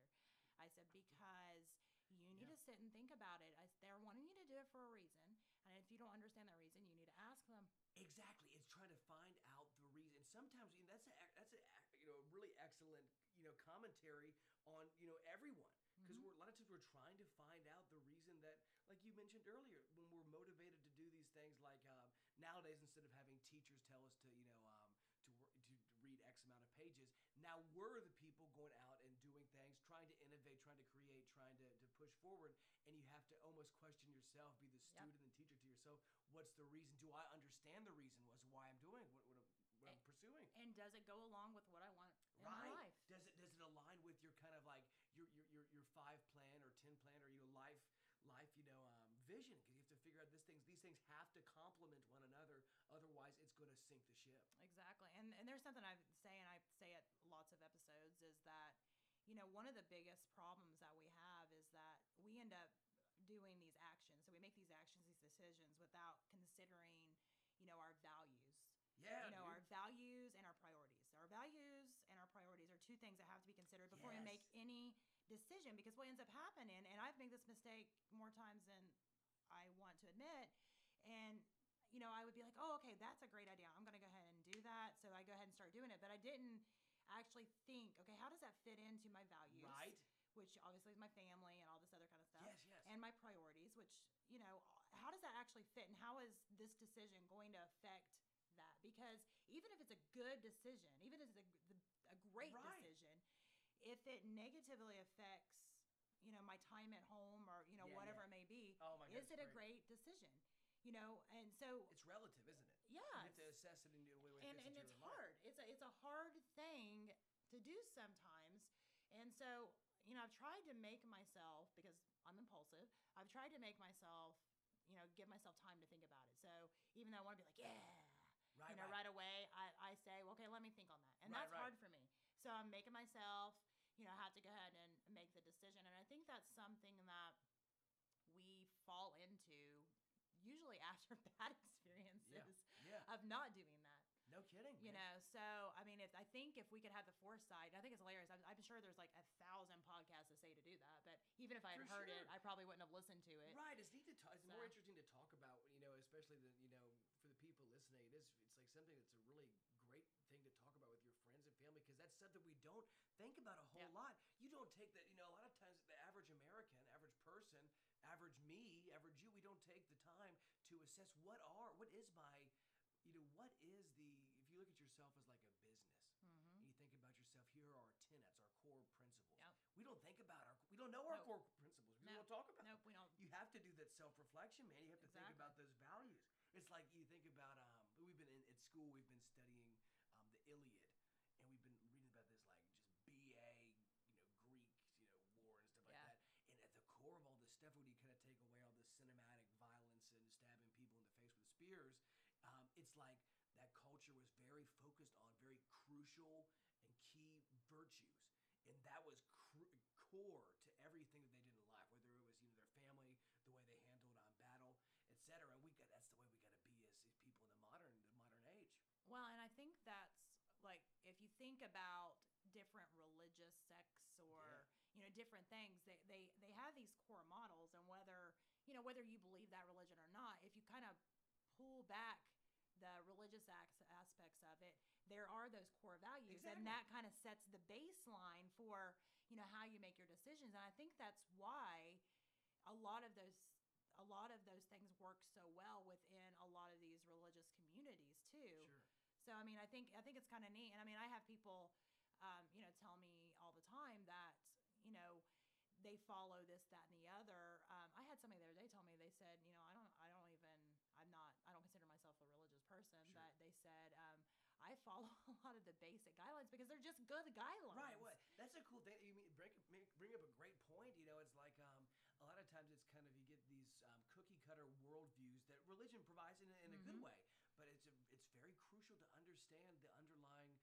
I said, because you need Yeah. to sit and think about it. I, they're wanting you to do it for a reason. And if you don't understand that reason, you need to ask them. Exactly. It's trying to find out the reason. Sometimes and that's a, that's a you know really excellent you know commentary on you know everyone because Mhm. we're a lot of times we're trying to find out the reason that like you mentioned earlier when we're motivated to do these things like um, nowadays instead of having teachers tell us to you know um, to, to read X amount of pages now we're the people going out and doing things trying to innovate trying to create trying to, to push forward and you have to almost question yourself be the Yep. student and teacher to yourself what's the reason do i understand the reason was why i'm doing what, what, I'm, what i'm pursuing And does it go along with what I want in right my life? does it does it align with your kind of like your your your, your five plan or ten plan or your life life you know um, vision because you have to figure out these things these things have to complement one another otherwise it's going to sink the ship Exactly. And and there's something I say and I say it lots of episodes is that you know one of the biggest problems that we have is that we end up doing these actions. So we make these actions, these decisions without considering, you know, our values. Yeah, you know, dude. our values and our priorities. Our values and our priorities are two things that have to be considered before we make any decision. Because what ends up happening, and I've made this mistake more times than I want to admit, and you know, I would be like, oh, okay, that's a great idea. I'm going to go ahead and do that. So I go ahead and start doing it. But I didn't actually think, okay, how does that fit into my values? Right. Which obviously is my family and all this other kind of stuff. Yes, yes. And my priorities, which, you know, how does that actually fit? And how is this decision going to affect that? Because even if it's a good decision, even if it's a, a great Right. decision, if it negatively affects, you know, my time at home or, you know, Yeah, whatever yeah. it may be, Oh my God, is it a great. great decision? You know, and so It's relative, isn't it? Yeah, You have to assess it in a way it and and it's life. hard. It's a it's a hard thing to do sometimes. And so, you know, I've tried to make myself because I'm impulsive. I've tried to make myself, you know, give myself time to think about it. So even though I want to be like, yeah, Right, you know, right. right away, I, I say, well, okay, let me think on that, and Right, that's right. hard for me. So I'm making myself, you know, have to go ahead and make the decision, and I think that's something that we fall into usually [laughs] after bad experiences Yeah. Of not doing that No kidding. you man. know so i mean if i think if we could have the foresight i think it's hilarious i'm, I'm sure there's like a thousand podcasts that say to do that but even if i had For heard it i probably wouldn't have listened to it Right. It's neat to talk. It's more interesting to talk about, you know, especially the, you know, for the people listening. It is. It's like something that's a really great thing to talk about with your friends and family because that's something we don't think about a whole Yeah. lot. You don't take that. You know, a lot of times the average American, average person, average me, average you, we don't take the time to assess what are, what is my, you know, what is the. If you look at yourself as like a business. mm-hmm. And you think about yourself, here are our tenets, our core principles. Yep. We don't think about our, we don't know our Nope. core principles. We No. don't talk about nope them. we don't You have to do that self-reflection, man. You have to think about those values. It's like you think about um, we've been in at school. We've been studying um, the Iliad, and we've been reading about this like just BA, you know, Greek, you know, war and stuff like Yeah. that. And at the core of all this stuff, when you kind of take away all the cinematic violence and stabbing people in the face with spears, um, it's like that culture was very focused on very crucial and key virtues, and that was cr- core to everything that they did in life, whether it was you know their family, the way they handled on battle, etc. and We got that's the way we got to be as, as people in the modern the modern age. well and i think that's like if you think about different religious sects or you know different things they, they they have these core models and whether you know whether you believe that religion or not if you kind of pull back the religious acts, aspects of it there are those core values Exactly. and that kind of sets the baseline for you know how you make your decisions and i think that's why a lot of those a lot of those things work so well within a lot of these religious communities too Sure. so I mean, I think I think it's kind of neat, and I mean, I have people, um, you know, tell me all the time that you know they follow this, that, and the other. Um, I had somebody the other day tell me they said, you know, I don't, I don't even, I'm not, I don't consider myself a religious person, Sure. but they said um, I follow [laughs] a lot of the basic guidelines because they're just good guidelines. Right. What? That's a cool thing. You mean bring bring up a great point. You know, it's like um, a lot of times it's kind of you get these um, cookie cutter worldviews that religion provides in, a- in a good Mhm. way, but it's a, it's very crucial to understand the underlying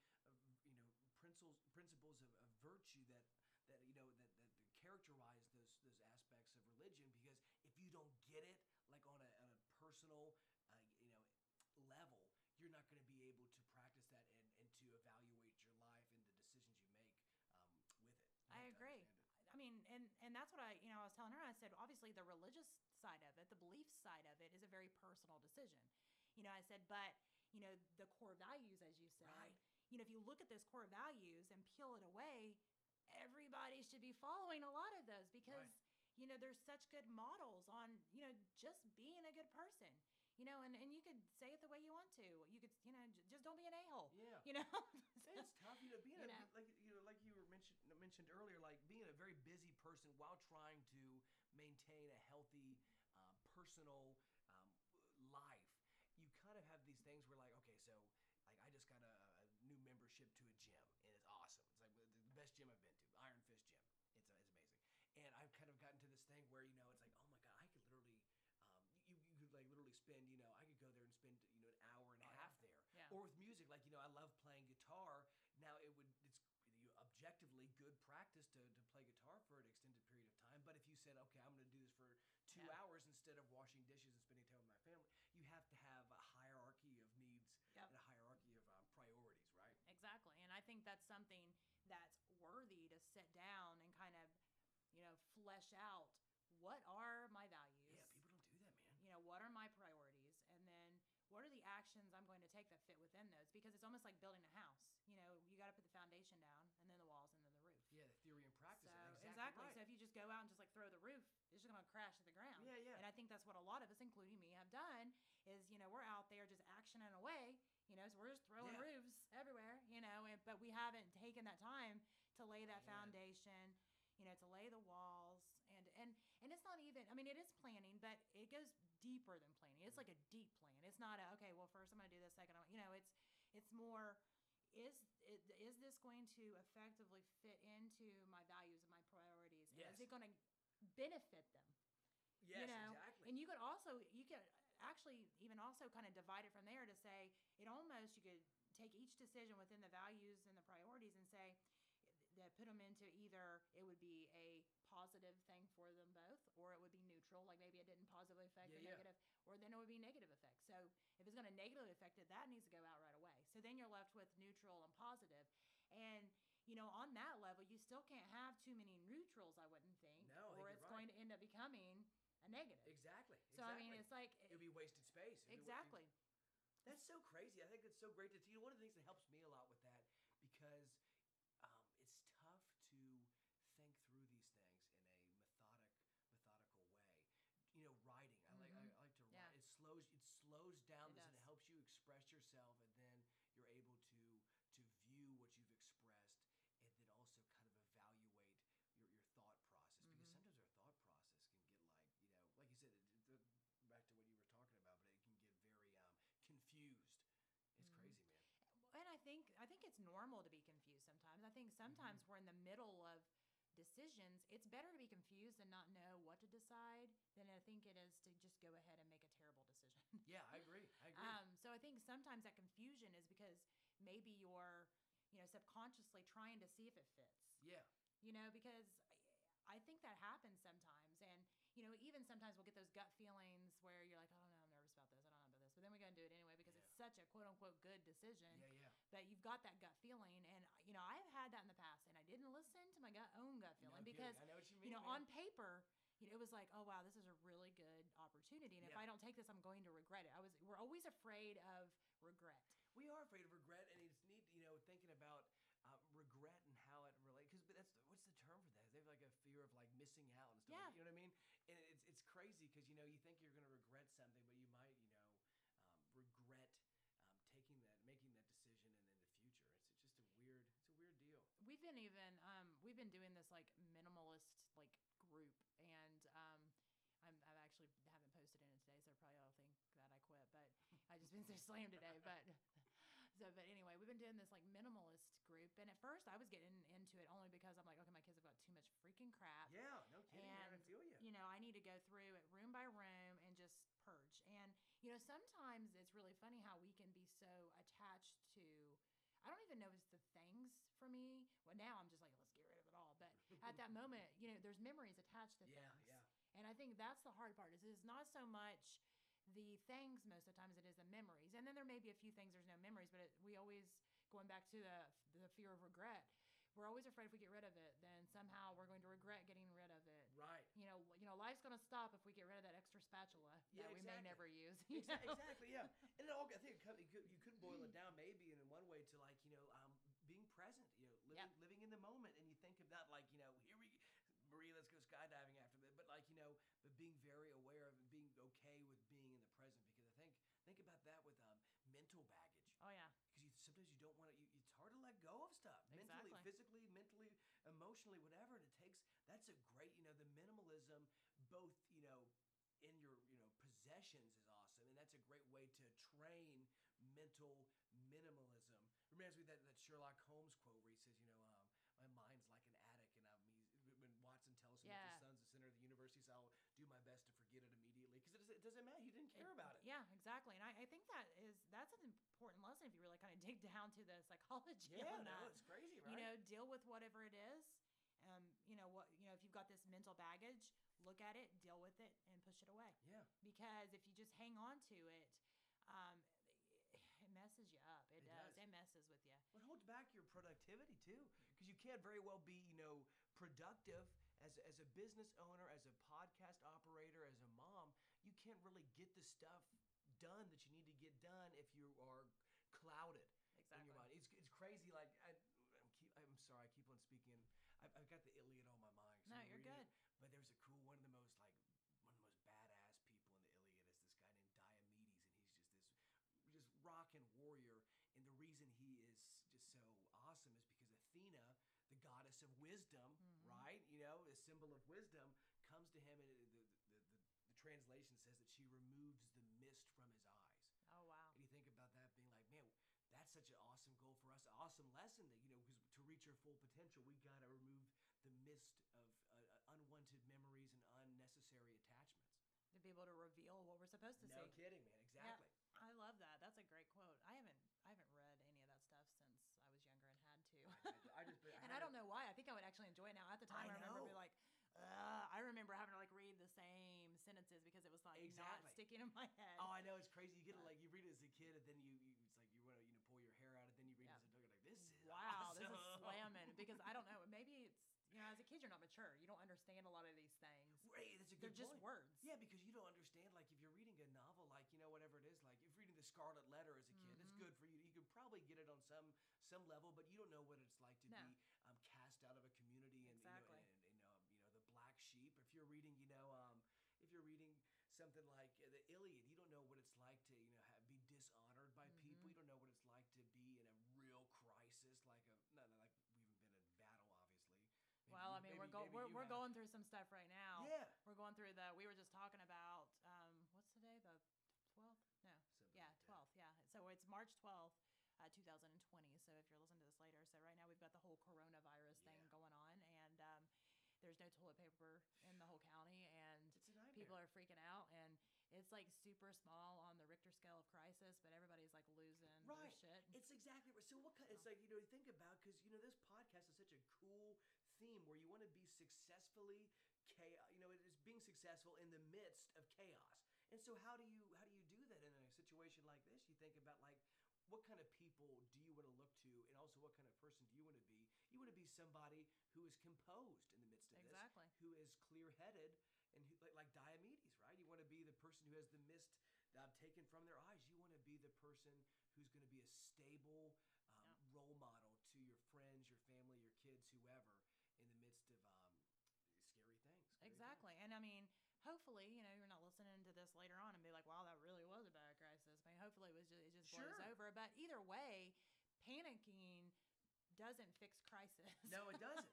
uh, you know principles principles of, of virtue that that you know that, that, that characterize those those aspects of religion because if you don't get it like on a, on a personal uh, you know level you're not going to be able to practice that and, and to evaluate your life and the decisions you make um, with it. You I have to agree. understand it. I mean, and and that's what I, telling her. I said, obviously, the religious side of it, the belief side of it, is a very personal decision. You know, I said, but you know, the core values, as you said, Right. you know, if you look at those core values and peel it away, everybody should be following a lot of those because you know there's such good models on you know just being a good person. You know, and, and you could say it the way you want to. You could, you know, j- just don't be an a hole. Yeah. You know, [laughs] It's tough, you know, being You a, know. like you know, like you were mentioned mentioned earlier, like being a very busy person while trying to maintain a healthy um, personal um, life. You kind of have these things where, like, okay, so like I just got a, a new membership to a gym, and it's awesome. It's like the best gym I've been to, Iron Fist Gym. It's it's amazing, and I've kind of gotten to this thing where you know it's like, oh my god, I could literally. Um, you, you could like literally spend, you know, I could go there and spend, you know, an hour and a Oh, yeah. half there Yeah. or with music like you know i love playing guitar now it would it's you know, objectively good practice to, to play guitar for an extended period of time but if you said okay i'm going to do this for two Yeah. hours instead of washing dishes and spending time with my family. You have to have a hierarchy of needs Yep. and a hierarchy of um, priorities, right? Exactly. And I think that's something that's worthy to sit down and kind of, you know, flesh out what are my values? Yeah, people don't do that, man. you know, what are my priorities? And then what are the actions I'm going to take that fit within those? Because it's almost like building a house. You know, you got to put the foundation down and then the walls and the roof. Yeah, the theory and practice. So are exactly. exactly. Right. So if you just go out and just like throw the roof, it's just going to crash to the ground. Yeah, yeah. And I think that's what a lot of us, including me, have done. Is you know we're out there just actioning away. You know, so we're just throwing Yeah. roofs everywhere. You know, and, but we haven't taken that time to lay that Yeah. foundation. You know, to lay the walls and and and it's not even. I mean, it is planning, but it goes deeper than planning. It's mm. like a deep plan. It's not a okay. Well, first I'm going to do this. Second, I'm, you know, it's it's more is is is this going to effectively fit into my values and my priorities? And Yes. Is it going to benefit them? yes, you know, exactly. and you could also you could actually even also kind of divide it from there to say it almost you could take each decision within the values and the priorities and say that put them into either it would be a positive thing for them both or it would be neutral like maybe it didn't positively affect Yeah, the yeah. negative or then it would be negative effect so if it's going to negatively affect it that needs to go out right away so then you're left with neutral and positive and you know on that level you still can't have too many neutrals i wouldn't think No, I think or it's right. going to end up becoming a negative exactly. so I exactly. mean, it's like it would be wasted space. It'd be exactly. That's so crazy. I think it's so great to see. One of the things that helps me a lot with that because um, it's tough to think through these things in a methodic, methodical way. You know, writing. I like. I, Mhm. I like to Yeah. write. It slows. It slows down It this and it helps you express yourself, and then you're able to to view what you've expressed, and then also kind of evaluate your your thought process because Mhm. sometimes our thought process can get like you know, like you said, it, it, the, back to what you were talking about, but it can get very um, confused. It's Mhm. crazy, man. And I think I think it's normal to be confused sometimes. I think sometimes we're in the middle of decisions. It's better to be confused and not know what to decide than I think it is to just go ahead and make a terrible decision. [laughs] Yeah, I agree. I agree. Um, so I think sometimes that confusion is because maybe you're, you know, subconsciously trying to see if it fits. yeah, you know because I- i think that happens sometimes and you know even sometimes we'll get those gut feelings where you're like i don't know i'm nervous about this i don't know about this but then we go and do it anyway such a quote unquote good decision yeah, yeah. but you've got that gut feeling and you know i've had that in the past and i didn't listen to my gut own gut feeling No because I know what you mean. you know man. on paper you know, it was like, oh wow, this is a really good opportunity, and if I don't take this, I'm going to regret it. I was, we're always afraid of regret. we are afraid of regret, and it's neat, you know, thinking about uh, regret and how it relates. Because that's what's the term for that? They have like a fear of like missing out and stuff. Yeah. You know what I mean? And it's it's crazy because you know you think you're going to regret something, but you know um, regret um, taking that, making that decision, and in the future, it's just a weird, it's a weird deal. We've been even um we've been doing this like minimalist like group and um I'm, I've actually haven't posted in it today, so probably all think that I quit. But I just been so [laughs] slammed today. But so, but anyway, we've been doing this like minimalist group, and at first I was getting into it only because I'm like, okay, my kids have got too much freaking crap. Yeah, no kidding, man. I And, feel you. You know, I need to go through it room by room and just purge. And you know, sometimes it's really funny how we can be so attached to. I don't even know if it's the things for me. Well, now I'm just like, let's get rid of it all. But at that [laughs] moment, you know, there's memories attached to Yeah, things. yeah. And I think that's the hard part. Is it's not so much the things most of the times it is the memories. And then there may be a few things there's no memories, but it, we always going back to the the fear of regret. We're always afraid if we get rid of it, then somehow we're going to regret getting rid of it. Right. You know, you know, life's going to stop if we get rid of that extra spatula Yeah, that we may never use. [laughs] you Exa- exactly, yeah. And it all, I think it, you could, you could boil it down maybe in one way to like, you know, present, you know, living, Yep. living in the moment. And you think of that like, you know, here we, Marie, let's go skydiving after that. But like, you know, but being very aware of and being okay with being in the present because I think, think about that with um, mental baggage. Oh yeah. Because you, sometimes you don't want to, you, it's hard to let go of stuff mentally, physically, mentally, emotionally, whatever. And it takes, that's a great, you know, the minimalism, both, you know, in your, you know, possessions is awesome. And that's a great way to train mental. Reminds me that, that Sherlock Holmes quote where he says, you know, um, my mind's like an attic. And I'm, when Watson tells him that Yeah. the sun's the center of the universe, he says, I'll do my best to forget it immediately. Because it, doesn't- it doesn't matter. He didn't care about it. Yeah, exactly. And I, I think that is that's an important lesson if you really kind of dig [laughs] down to the psychology Yeah, no, that. it's crazy, right? you know deal with whatever it is um you know what you know if you've got this mental baggage look at it, deal with it, and push it away. Yeah. Because if you just hang on to it, um, it messes you up. It, It does. does. It messes with you. Well, it holds back your productivity too, because you can't very well be, you know, productive as as a business owner, as a podcast operator, as a mom. You can't really get the stuff done that you need to get done if you are clouded in your mind. It's it's crazy. Like I, I'm keep. I'm sorry. I keep on speaking. I've, I've got the Iliad on my mind. 'cause No, I'm you're reading good. it, But there's a cool one of the most like one of the most badass people in the Iliad is this guy named Diomedes, and he's just this just rockin' warrior. And the reason he is just so awesome is because Athena, the goddess of wisdom, Mhm. right? You know, a symbol of wisdom, comes to him, and the, the, the, the translation says that she removes the mist from his eyes. Oh wow. And you think about that being like, man, that's such an awesome goal for us, an awesome lesson that, you know, because to reach our full potential, we got to remove the mist of uh, uh, unwanted memories and unnecessary attachments. To be able to reveal what we're supposed to No see. kidding, man. Exactly. I love that. That's a great quote. I haven't I haven't read any of that stuff since I was younger and had to. I, I just, I and I don't know why. I think I would actually enjoy it now. At the time, I I, remember being like, uh, I remember having to like read the same sentences because it was like Exactly. not sticking in my head. Oh, I know it's crazy. You get it like you read it as a kid, and then you, you it's like you want to you know pull your hair out, and then you read Yeah. it as an adult. You're like, this is wow, this is slamming [laughs] because I don't know. Maybe it's you know, as a kid, you're not mature. You don't understand a lot of these things. Right, that's a good. They're good just words. Yeah, because you don't understand. Like, if you're reading a novel, like you know, whatever it is, like if you're reading The Scarlet Letter as a kid, it's Mhm. good for you. You could probably get it on some some level, but you don't know what it's like to No. be um, cast out of a community and Exactly. you know, and, and um, you know the black sheep. If you're reading, you know, um, if you're reading something like uh, the Iliad, you don't know what it's like to you know have, be dishonored by people. Mhm. You don't know what it's like to be in a real crisis, like a not not like we haven't been in battle, obviously. Maybe Well, I mean, we're maybe- go- we're, we're have. going through some stuff right now. Yeah. We're going through the. We were just talking about um, what's today? The twelfth? No. Something Yeah, like twelfth. Yeah. So it's March twelfth, uh, 2020. So if you're listening to this later, so right now we've got the whole coronavirus thing Yeah. going on, and um, there's no toilet paper in the whole county, and It's a nightmare. People are freaking out, and it's like super small on the Richter scale of crisis, but everybody's like losing their Right. shit. It's exactly right. So what kind? It's like you know, you think about because you know this podcast is such a cool theme where you want to be successfully chaos. You know, it is being successful in the midst of chaos. And so how do you how do you do that in a situation like this? You think about like what kind of people do you want to look to, and also what kind of person do you want to be? You want to be somebody who is composed in the midst of this Exactly. this, who is clear-headed, and who, like, like Diomedes, right? You want to be the person who has the mist uh, taken from their eyes. You want to be the person who's going to be a stable um, role model to your friends, your family, your kids, whoever, in the midst of um, scary things. scary. Exactly. And I mean, hopefully, you know, you're not listening to this later on and be like, wow, that really was a bad crisis. I mean, hopefully it was just, it just blows over. But either way, panicking doesn't fix crisis. No, it doesn't.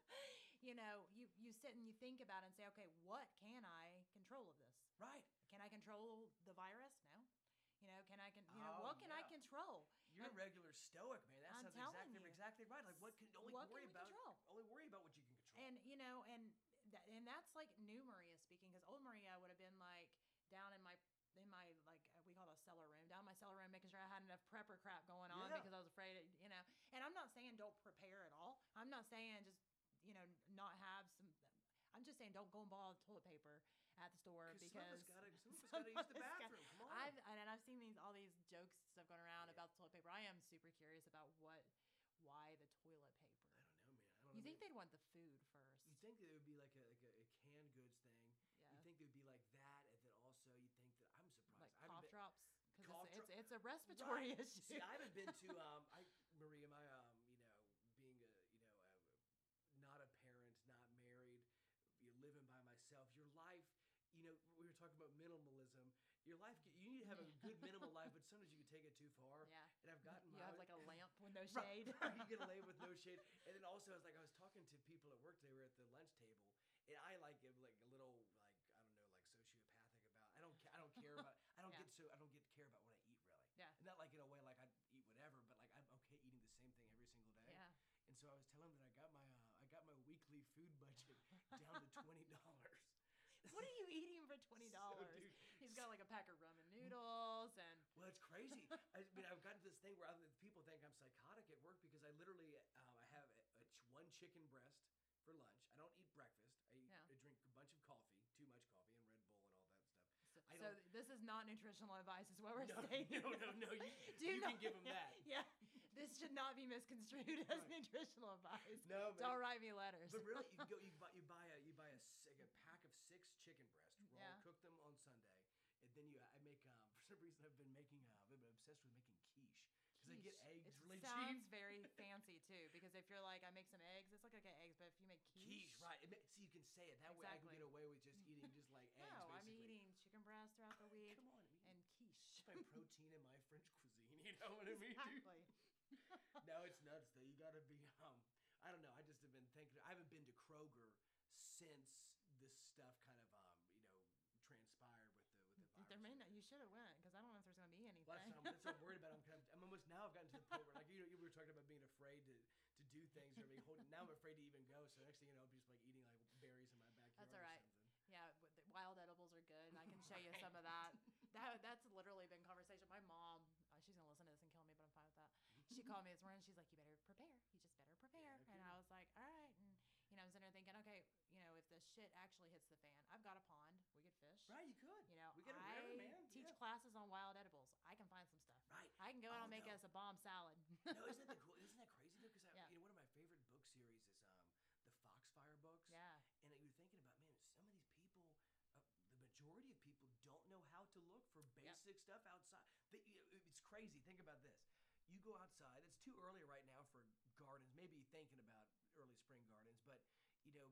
You know, you, you sit and you think about it and say, okay, what can I control of this? Right. Can I control the virus? No. You know, can I can you know Oh, what can I control? You're a regular stoic, man. That I'm sounds exactly you. exactly right. Like what can only What can worry we about control? only worry about what you can control. And you know, and that, and that's like new Maria speaking because old Maria would have been like down in my in my like we call it a cellar room down in my cellar room making sure I had enough prepper crap going on Yeah. because I was afraid of, you know. And I'm not saying don't prepare at all. I'm not saying just you know not have some. I'm just saying don't go and buy toilet paper at the store Because because [laughs] some of us gotta, some of gotta use the got- bathroom. Come on. I've and I've seen these all these jokes stuff going around Yeah. about the toilet paper. I am super curious about what why the toilet paper. I don't know, man. I don't You know. think they'd want the food first? You think that it would be like a like a, a canned goods thing? yeah. You think it would be like that, and then also you think that I'm surprised. like cough been- drops because Cough it's, dro- it's, it's a respiratory Right. [laughs] issue. See, I haven't been to um, I Maria, my um, you know, being a you know, a, not a parent, not married, you living by myself. Your life, you know, we were talking about minimalism. Your life, you need to have a [laughs] good minimal life, but sometimes you can take it too far. yeah, And I've gotten you my have like a [laughs] lamp with no shade. right, you get a lay with no [laughs] shade. And then also, I was like, I was talking to people at work today. We were at the lunch table, and I like am like a little like I don't know, like sociopathic about. I don't I don't care about. I don't Yeah. get so I don't get to care about what I eat really. Yeah. And not like in a way like I eat whatever, but like I'm okay eating the same thing every single day. yeah, And so I was telling him that I got my uh, I got my weekly food budget down to twenty dollars. What are you eating for [laughs] twenty dollars? He's got like a pack of ramen noodles and Well, it's crazy. I mean, I've gotten to this thing where I, people think I'm psychotic at work because I literally uh, I have a, a ch- one chicken breast for lunch. I don't eat breakfast. I, Yeah. I drink a bunch of coffee, too much coffee, and Red Bull and all that stuff. So, so this is not nutritional advice, is what we're [laughs] No, saying. no, no, no, you- [laughs] Do you can not- give 'em that. Yeah, this should not be misconstrued as Right. nutritional advice. No, but, Don't write me letters. but really, you go, you buy, you buy a, you buy a, si- a pack of six chicken breast, raw, Yeah. cook them on Sunday, and then you, I make, um, [laughs] for some reason, I've been making, uh, I've been obsessed with making quiche because I get eggs It really sounds cheap. very [laughs] fancy too, because if you're like, I make some eggs, it's like I get eggs, but if you make quiche, Quiche, right? It ma- see, you can say it that way. I can Exactly. get away with just eating [laughs] just like eggs. No, I'm eating chicken breast throughout the week Come on, I'm eating and quiche. my protein in my French cuisine. You know what I mean? exactly. no, it's nuts though. You gotta be um I don't know, I just have been thinking I haven't been to Kroger since this stuff kind of um, you know, transpired with the with the virus. There may not. You should have went because I don't know if there's gonna be anything. Well, that's, what I'm, that's what I'm worried about. I'm kind of, I'm almost now. I've gotten to the point where, like, you know, you were talking about being afraid to, to do things or being hold, now I'm afraid to even go. So next thing you know, I'm just like eating like berries in my backyard. That's or all right. something. Yeah, but the wild edibles are good. I can show you some of that. [laughs] That that's literally been conversation. My mom, uh, she's gonna listen to this and kill me, but I'm fine with that. She called me this morning. She's like, "You better prepare. You just better prepare." no and. I was like, "All right." And you know, I was sitting there thinking, okay, you know, if the shit actually hits the fan, I've got a pond. We could fish. Right, you could. You know, we got a I river, man. Teach yeah. classes on wild edibles. I can find some stuff. Right. I can go out Oh, and make no. us a bomb salad. no, isn't that [laughs] cool? Isn't that crazy though? Because Yeah. you know, one of my favorite book series is um, the Foxfire books. yeah. And you're thinking about, man, some of these people, uh, the majority of people don't know how to look for basic stuff outside. They, it's crazy. Think about this. You go outside. It's too early right now for gardens. Maybe thinking about early spring gardens, but you know,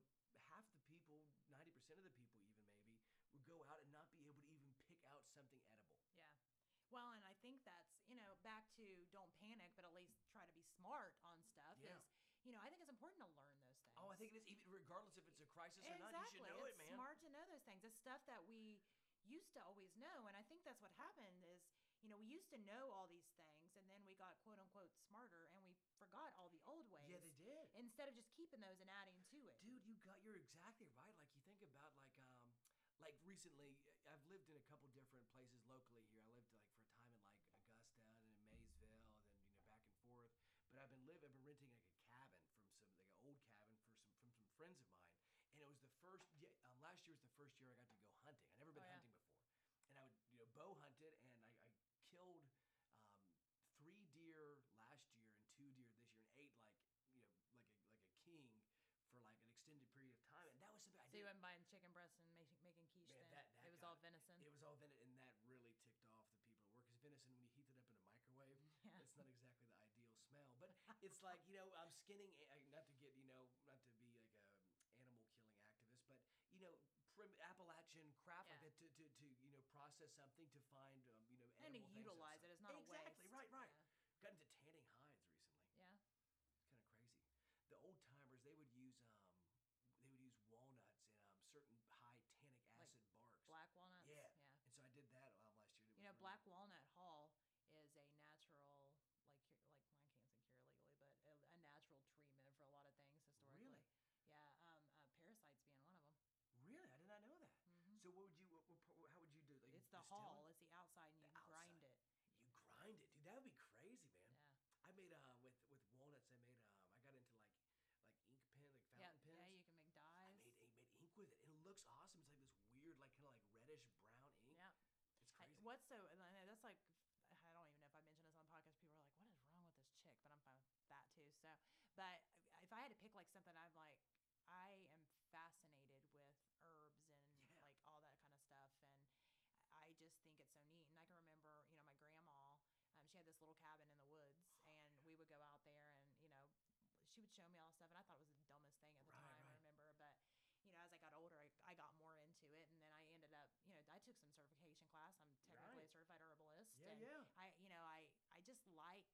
half the people, ninety percent of the people, even maybe, would go out and not be able to even pick out something edible. Yeah. Well, and I think that's, you know, back to don't panic, but at least try to be smart on stuff. Yeah. Is, you know, I think it's important to learn those things. Oh, I think it is. Even regardless if it's a crisis or not, you should know it's it, man. smart to know those things. It's stuff that we used to always know, and I think that's what happened. Is you know we used to know all these things, and then we got quote unquote smarter, and we forgot all the old ways. Yeah, they did. Instead of just keeping those and adding to it. Dude, you got you're exactly right. Like you think about like um like recently I've lived in a couple different places locally here. I lived like for a time in like Augusta and in Maysville and then you know back and forth. But I've been live I've been renting like a cabin from some like an old cabin for some from some friends of mine. And it was the first um, last year was the first year I got to go hunting. I never been Oh, yeah. hunting before. And I would you know bow hunted and I, I killed um three deer last year and two deer this year and ate like you know like a like a king for like an extended period of time and that was something I So you did went buying chicken breasts and making making quiche. Man, then that- that it was got all venison. it was all venison and that really ticked off the people at work because venison when you heat it up in a microwave [laughs] Yeah. it's not exactly the ideal smell but it's like you know i'm skinning a- not to get you know not to be like a animal killing activist but you prim, appalachian craft like Yeah. that to, to, to you know process something to find um, you know and to utilize it. It's not exactly a waste. right right Yeah. got into tanning hides recently yeah. it's kind of crazy. The old timers they would use um they would use walnuts and um certain high tannic Like acid barks. Black walnuts. Yeah. Yeah. And so I did that um, last year. It You know, was Black really- Walnut Hull is a natural, like, cure, like I can't say cure legally, but a, a natural treatment for a lot of things historically. Really? Yeah. Um, uh, parasites being one of them. Really, I did not know that. Mhm. So what would you? What, what, part- how would you do? Like It's the. It? It's the outside, and you The grind outside. it. You grind it, dude. That would be crazy, man. Yeah. I made uh with with walnuts. I made um I got into like like ink pen, like Yeah. fountain pens. Yeah. You can make I dyes. made I made ink with it, it looks awesome. It's like this weird, like kind of like reddish brown ink. Yeah. It's I- crazy. What's so? and I know That's like. I don't even know if I mentioned this on the podcast. People are like, "What is wrong with this chick?" But I'm fine with that too. So, but if I had to pick like something, I'm like, I am fascinated with herbs and Yeah. like all that kind of stuff, and I just think it's so neat. And I can remember, you know, my grandma. Um, she had this little cabin in the woods, oh, and we would go out there, and you know, she would show me all stuff, and I thought it was the dumbest thing at the Right, time. I remember, but you know, as I got older, I, I got more into it, and then I ended up, you know, I took some certification class. I'm technically Right. a certified herbalist. Yeah, and yeah. I, you know, I, I just like,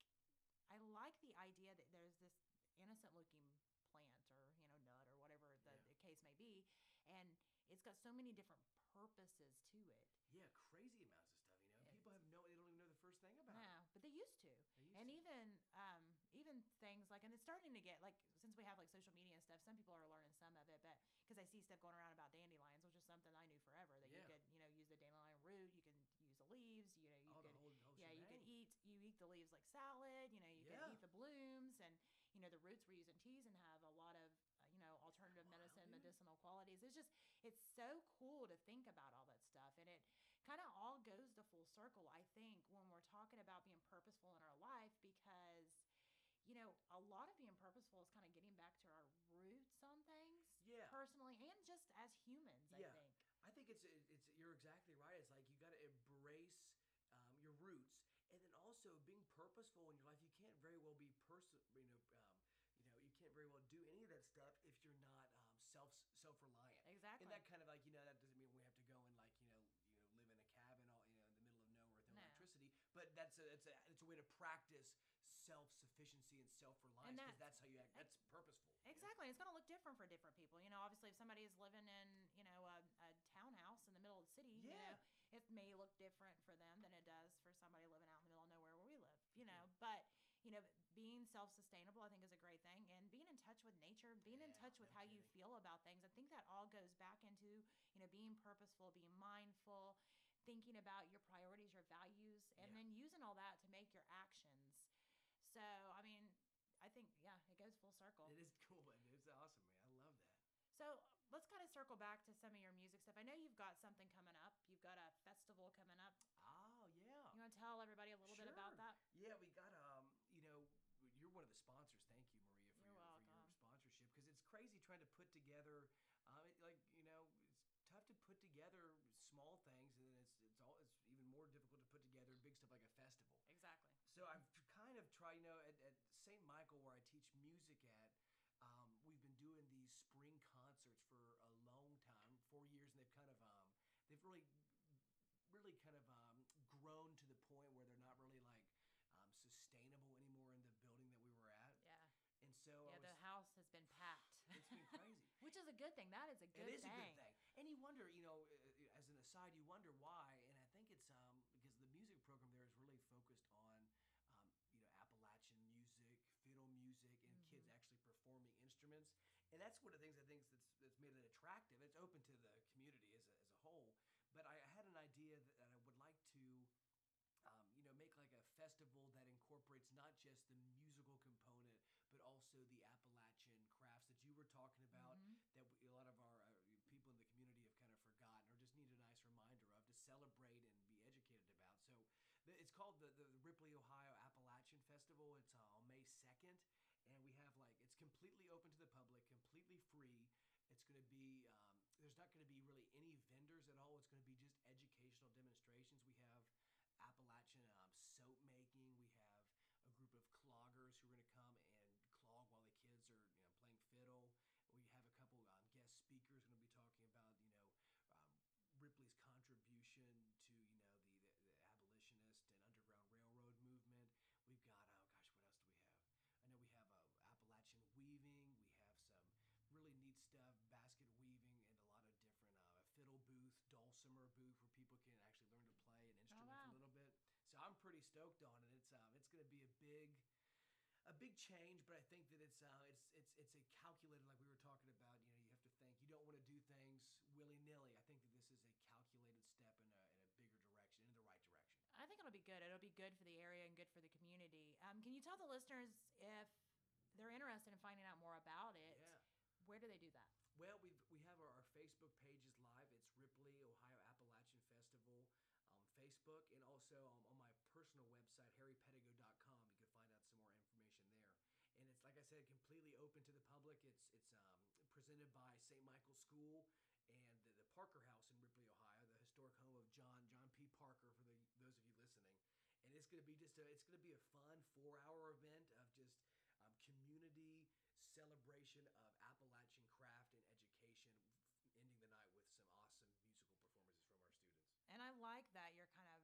I like the idea that there's this innocent looking plant or you know nut or whatever the, Yeah. the case may be, and it's got so many different purposes to it. Yeah, crazy amounts of stuff. You know, It's- people have no, they don't even know the first thing about it. Yeah, but they used to. They used and to. even um, even things like, and it's starting to get like since we have like social media and stuff, some people are learning some of it, but because I see stuff going around about dandelions, which is something I knew forever that Yeah. you could you know use the dandelion root, you can use the leaves, you know you oh, could whole, whole yeah you can eat you eat the leaves like salad, you know you Yeah. can eat the blooms and you know the roots we're using teas and have a lot of uh, you know alternative medicine dude. medicinal qualities. It's just it's so cool to think about all that stuff and it kind of all goes the full circle, I think, when we're talking about being purposeful in our life because, you know, a lot of being purposeful is kind of getting back to our roots on things. Yeah. Personally and just as humans, I Yeah. think. I think it's it's you're exactly right. It's like you got to embrace um, your roots, and then also being purposeful in your life. You can't very well be person, you know, um, you know, you can't very well do any of that stuff if you're not um, self self reliant. Exactly. And that kind of like you know that doesn't mean we have to go and like you know you know live in a cabin all you know in the middle of nowhere with no, No. electricity. But that's a it's a it's a way to practice self sufficiency and self reliance because that's- that's how you act. That's purposeful. Exactly. It's going to look different for different people. You know, obviously, if somebody is living in, you know, a, a townhouse in the middle of the city, you know, it may look different for them than it does for somebody living out in the middle of nowhere where we live, you know. But, you know, being self sustainable, I think, is a great thing. And being in touch with nature, being in touch with no how you feel about things, I think that all goes back into, you know, being purposeful, being mindful, thinking about your priorities, your values, and Yeah. then using all that to make your actions. So, I mean, I think, yeah, it goes full circle. It is [laughs] cool, man. It's awesome, man. I love that. So let's kind of circle back to some of your music stuff. I know you've got something coming up. You've got a festival coming up. Oh yeah. You want to tell everybody a little bit about that? Yeah, we got um, you know, you're one of the sponsors. Thank you, Maria, for, You're your, for welcome. your sponsorship because it's crazy trying to put together. Um, it, like you know, it's tough to put together small things, and then it's it's all it's even more difficult to put together big stuff like a festival. Exactly. So I've kind of tried, you know, at, at St. Michael where I teach music at. Um, we've been doing these spring concerts for a long time, four years, and they've kind of um, they've really, really kind of um, grown to the point where they're not really like um, sustainable anymore in the building that we were at. Yeah. And so Yeah, was, the house has been packed. [laughs] it's been crazy. [laughs] Which is a good thing. That is a good thing. It is thing. a good thing. And you wonder, you know, uh, as an aside, you wonder why. And I think it's um, because the music program there is really focused on, um, you know, Appalachian music, fiddle music, and kids Mm-hmm. actually performing instruments. And that's one of the things I think that's, that's made it attractive. It's open to the community as a, as a whole. But I had an idea that, that I would like to um, you know, make like a festival that incorporates not just the musical component, but also the Appalachian crafts that you were talking about Mhm. that we, a lot of our uh, people in the community have kind of forgotten or just need a nice reminder of to celebrate and be educated about. So the, it's called the, the Ripley, Ohio Appalachian Festival. It's uh, on May 2nd. And we have like, it's completely open to the public, completely free. It's going to be, um, there's not going to be really any vendors at all. It's going to be just educational demonstrations. We have Appalachian um, soap making. We have a group of cloggers who are going to come and clog while the kids are you know, playing fiddle. We have a couple um, guest speakers going to be talking about you know um, Ripley's contribution to you know the, the, the abolitionist and underground railroad movement. We've got oh gosh, what else do we have? I know we have uh, Appalachian weaving. We have some really neat stuff, basket weaving, and a lot of different uh, fiddle booth, dulcimer booth, where people can actually learn to play an instrument wow. a little bit. So I'm pretty stoked on it. It's um, it's going to be a big, a big change, but I think that it's uh, it's it's it's a calculated, like we were talking about. You know, you have to think. You don't want to do things willy nilly. I think that this is a calculated step in a in a bigger direction, in the right direction. I think it'll be good. It'll be good for the area and good for the community. Um, can you tell the listeners if they're interested in finding out more about it? Yeah. Where do they do that? Well, we we have our, our Facebook page is live. It's Ripley Ohio Appalachian Festival on Facebook, and also um, on my personal website harrypedigo.com. You can find out some more information there. And it's like I said, completely open to the public. It's it's um, presented by St. Michael's School and the, the Parker House in Ripley, Ohio, the historic home of John John P. Parker. For the those of you listening, and it's going to be just a it's going to be a fun four hour event of just um, community celebration of Appalachian craft and education, ending the night with some awesome musical performances from our students. And I like that you're kind of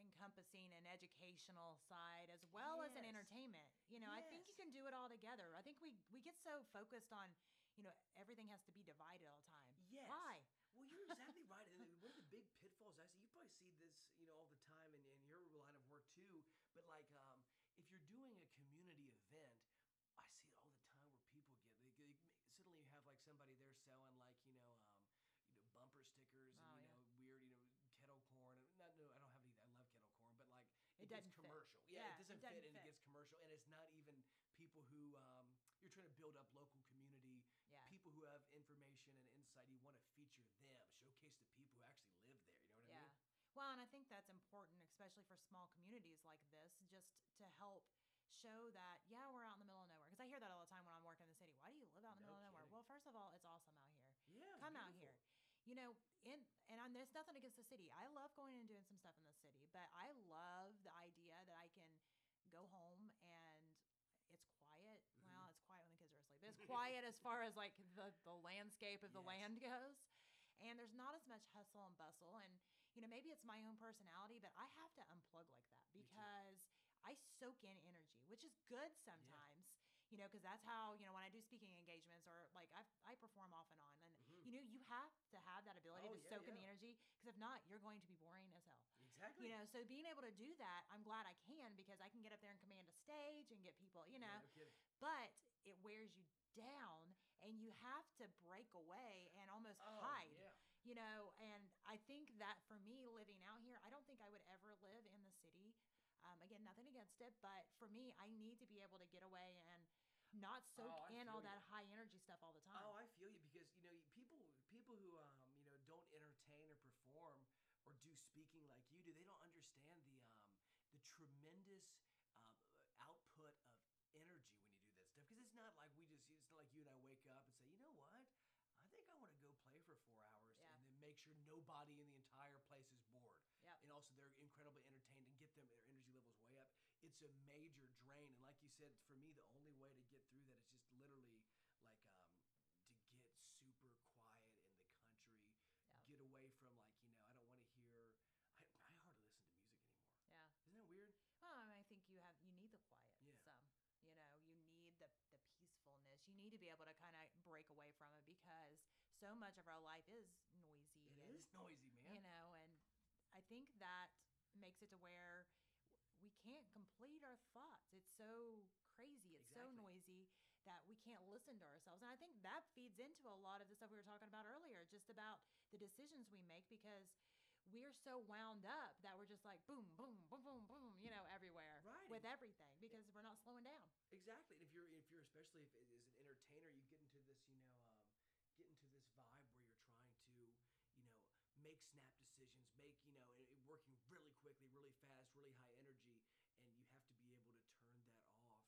encompassing an educational side as well as an entertainment. You know, I think you can do it all together. I think we we get so focused on, you know, everything has to be divided all the time. Yes. Why? Well, you're exactly right. And one of the big pitfalls I see, you probably see this, you know, all the time in, in your line of work too. But like, um, if you're doing a community event, I see it all the time where people get they, they, suddenly you have like somebody there selling like you know um, you know bumper stickers and Oh, you yeah. know weird you know kettle corn and not no I don't have any I love kettle corn but like It gets commercial Yeah, yeah, it it doesn't, doesn't fit and it gets commercial and it's not even people who um, you're trying to build up local community Yeah. people who have information and insight you want to feature them showcase the people who actually live there you know what I Yeah. mean Well, and I think that's important especially for small communities like this, just to help show that yeah we're out in the middle of nowhere. Because i hear that all the time when i'm working in the city. Why do you live out in the No middle of nowhere? well first of all it's awesome out here. Yeah, come out here. You know in and I'm, there's nothing against the city. I love going and doing some stuff in the city but i love the idea that i can go home and it's quiet. Mm-hmm. well it's quiet when the kids are asleep it's quiet as far as like the, the landscape of the land [laughs] goes. And there's not as much hustle and bustle and you know maybe it's my own personality but i have to unplug like that because i soak in energy which is good sometimes you know because that's how you know when i do speaking engagements or like i, I perform off and on and Mhm. you know you have to have that ability Oh, to yeah, soak in the energy because if not you're going to be boring as hell Exactly. you know so being able to do that i'm glad i can because i can get up there and command a stage and get people you know Yeah, no but it wears you down and you have to break away and almost Oh, hide yeah. You know and i think that for me living out here i don't think i would ever live in the city um, again nothing against it but for me i need to be able to get away and not soak Oh, in all that you. high energy stuff all the time Oh, I feel you because you know people people who um you know don't entertain or perform or do speaking like you do, they don't understand the um the tremendous um, output of energy when you do that stuff because it's not like we just it's not like you and I wake up and say, you know what, I think I want to go play for four hours Yeah. and then make sure nobody in the entire place is bored. Yep. And also they're incredibly entertained and get them their energy levels way up. It's a major drain, and like you said, for me the only way to get through that is just literally like um to get super quiet in the country, Yep. get away from like you know I don't want to hear. I, I hardly listen to music anymore. yeah Isn't that weird? well I, mean, I think you have you need the quiet Yeah. some you know you need the the peacefulness you need to be able to kind of break away from it because so much of our life is It is noisy, man. you know and i think that makes it to where we can't complete our thoughts it's so crazy it's so noisy that we can't listen to ourselves and i think that feeds into a lot of the stuff we were talking about earlier just about the decisions we make because we're so wound up that we're just like boom boom boom boom boom you know everywhere Right. with everything because we're not slowing down Exactly. And if you're if you're especially if as an entertainer, you get into this, you know, um, get into this vibe where you're trying to, you know, make snap decisions, make, you know, working really quickly, really fast, really high energy, and you have to be able to turn that off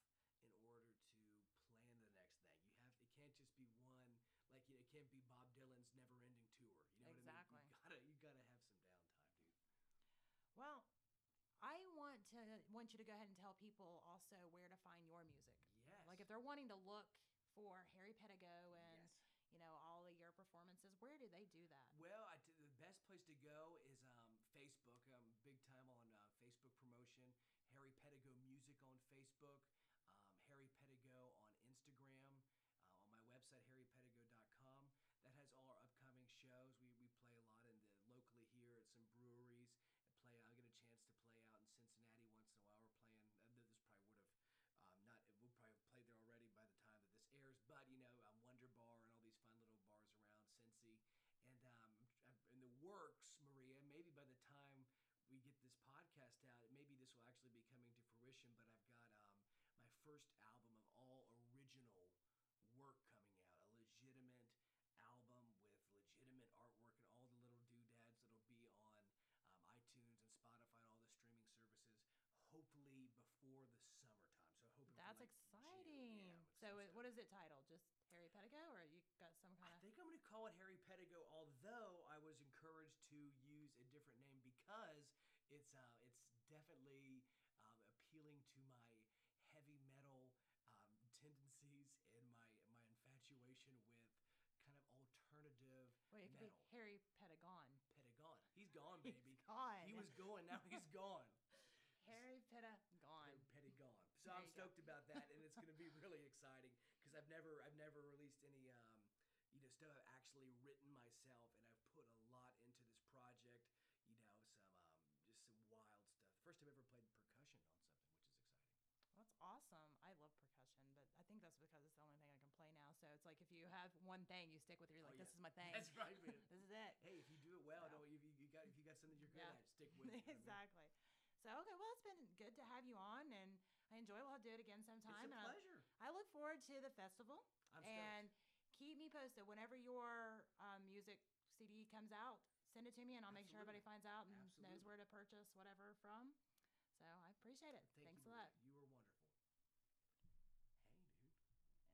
in order to plan the next thing. You have it can't just be one like you know, it can't be Bob Dylan's never-ending tour. You know Exactly. what I mean? You gotta you gotta have some downtime, dude. well i want to want you to go ahead and tell people also where to find your music Yes. like if they're wanting to look for harry pedigo and. You know all of your performances where do they do that Well, I t- the best place to go is um, Facebook. I'm big time on uh, Facebook promotion. Harry Pedigo Music on Facebook. Um, Harry Pedigo on Instagram. Uh, on my website, harrypedigo.com. That has all our upcoming shows. We, we play a lot in the locally here at some breweries. Play. I get a chance to play out in Cincinnati once in a while. We're playing. Uh, this probably would have um, not. We'll probably have played there already by the time that this airs. But you know, um, Wonder Bar and all these fun little bars around Cincy. And um, I'm in the works, Maria. Maybe by the time we get this podcast out, maybe this will actually be coming to fruition. But I've got um, my first album of all original work coming out, a legitimate album with legitimate artwork and all the little doodads that'll be on um, iTunes and Spotify and all the streaming services. Hopefully before the summertime. So hoping that's like, exciting Yeah, so it, what is it titled just harry pedigo or you got some kind of? I think I'm going to call it Harry Pedigo, although I was encouraged to use a different name because it's uh, it's definitely um, appealing to my heavy metal um, [laughs] tendencies and my my infatuation with kind of alternative wait it could metal. be harry pedigon Pedigon. He's [laughs] gone, baby. gone he was going. Now he's [laughs] gone. harry pedigon Petty gone. So There I'm you go. stoked about that, and it's going to be really exciting because I've never I've never released any um, you know stuff I've actually written myself, and put a lot into this project. You know, some um, just some wild stuff. First time I ever played percussion on something, which is exciting. That's awesome. I love percussion, but I think that's because it's the only thing I can play now. So it's like if you have one thing, you stick with it. You're Oh, like, this is my thing. That's right, man. [laughs] this is it. Hey, if you do it well, Yeah. don't you, you got if you got something you're good Yeah. at, stick with it. I exactly. So okay, well, it's been good to have you on, and I enjoy. We'll do it again sometime. It's a I- pleasure. I, look forward to the festival, I'm and keep me posted whenever your um, music CD comes out. Send it to me, and I'll make sure everybody finds out and knows where to purchase whatever from. So I appreciate it. Thank Thanks you, a lot. You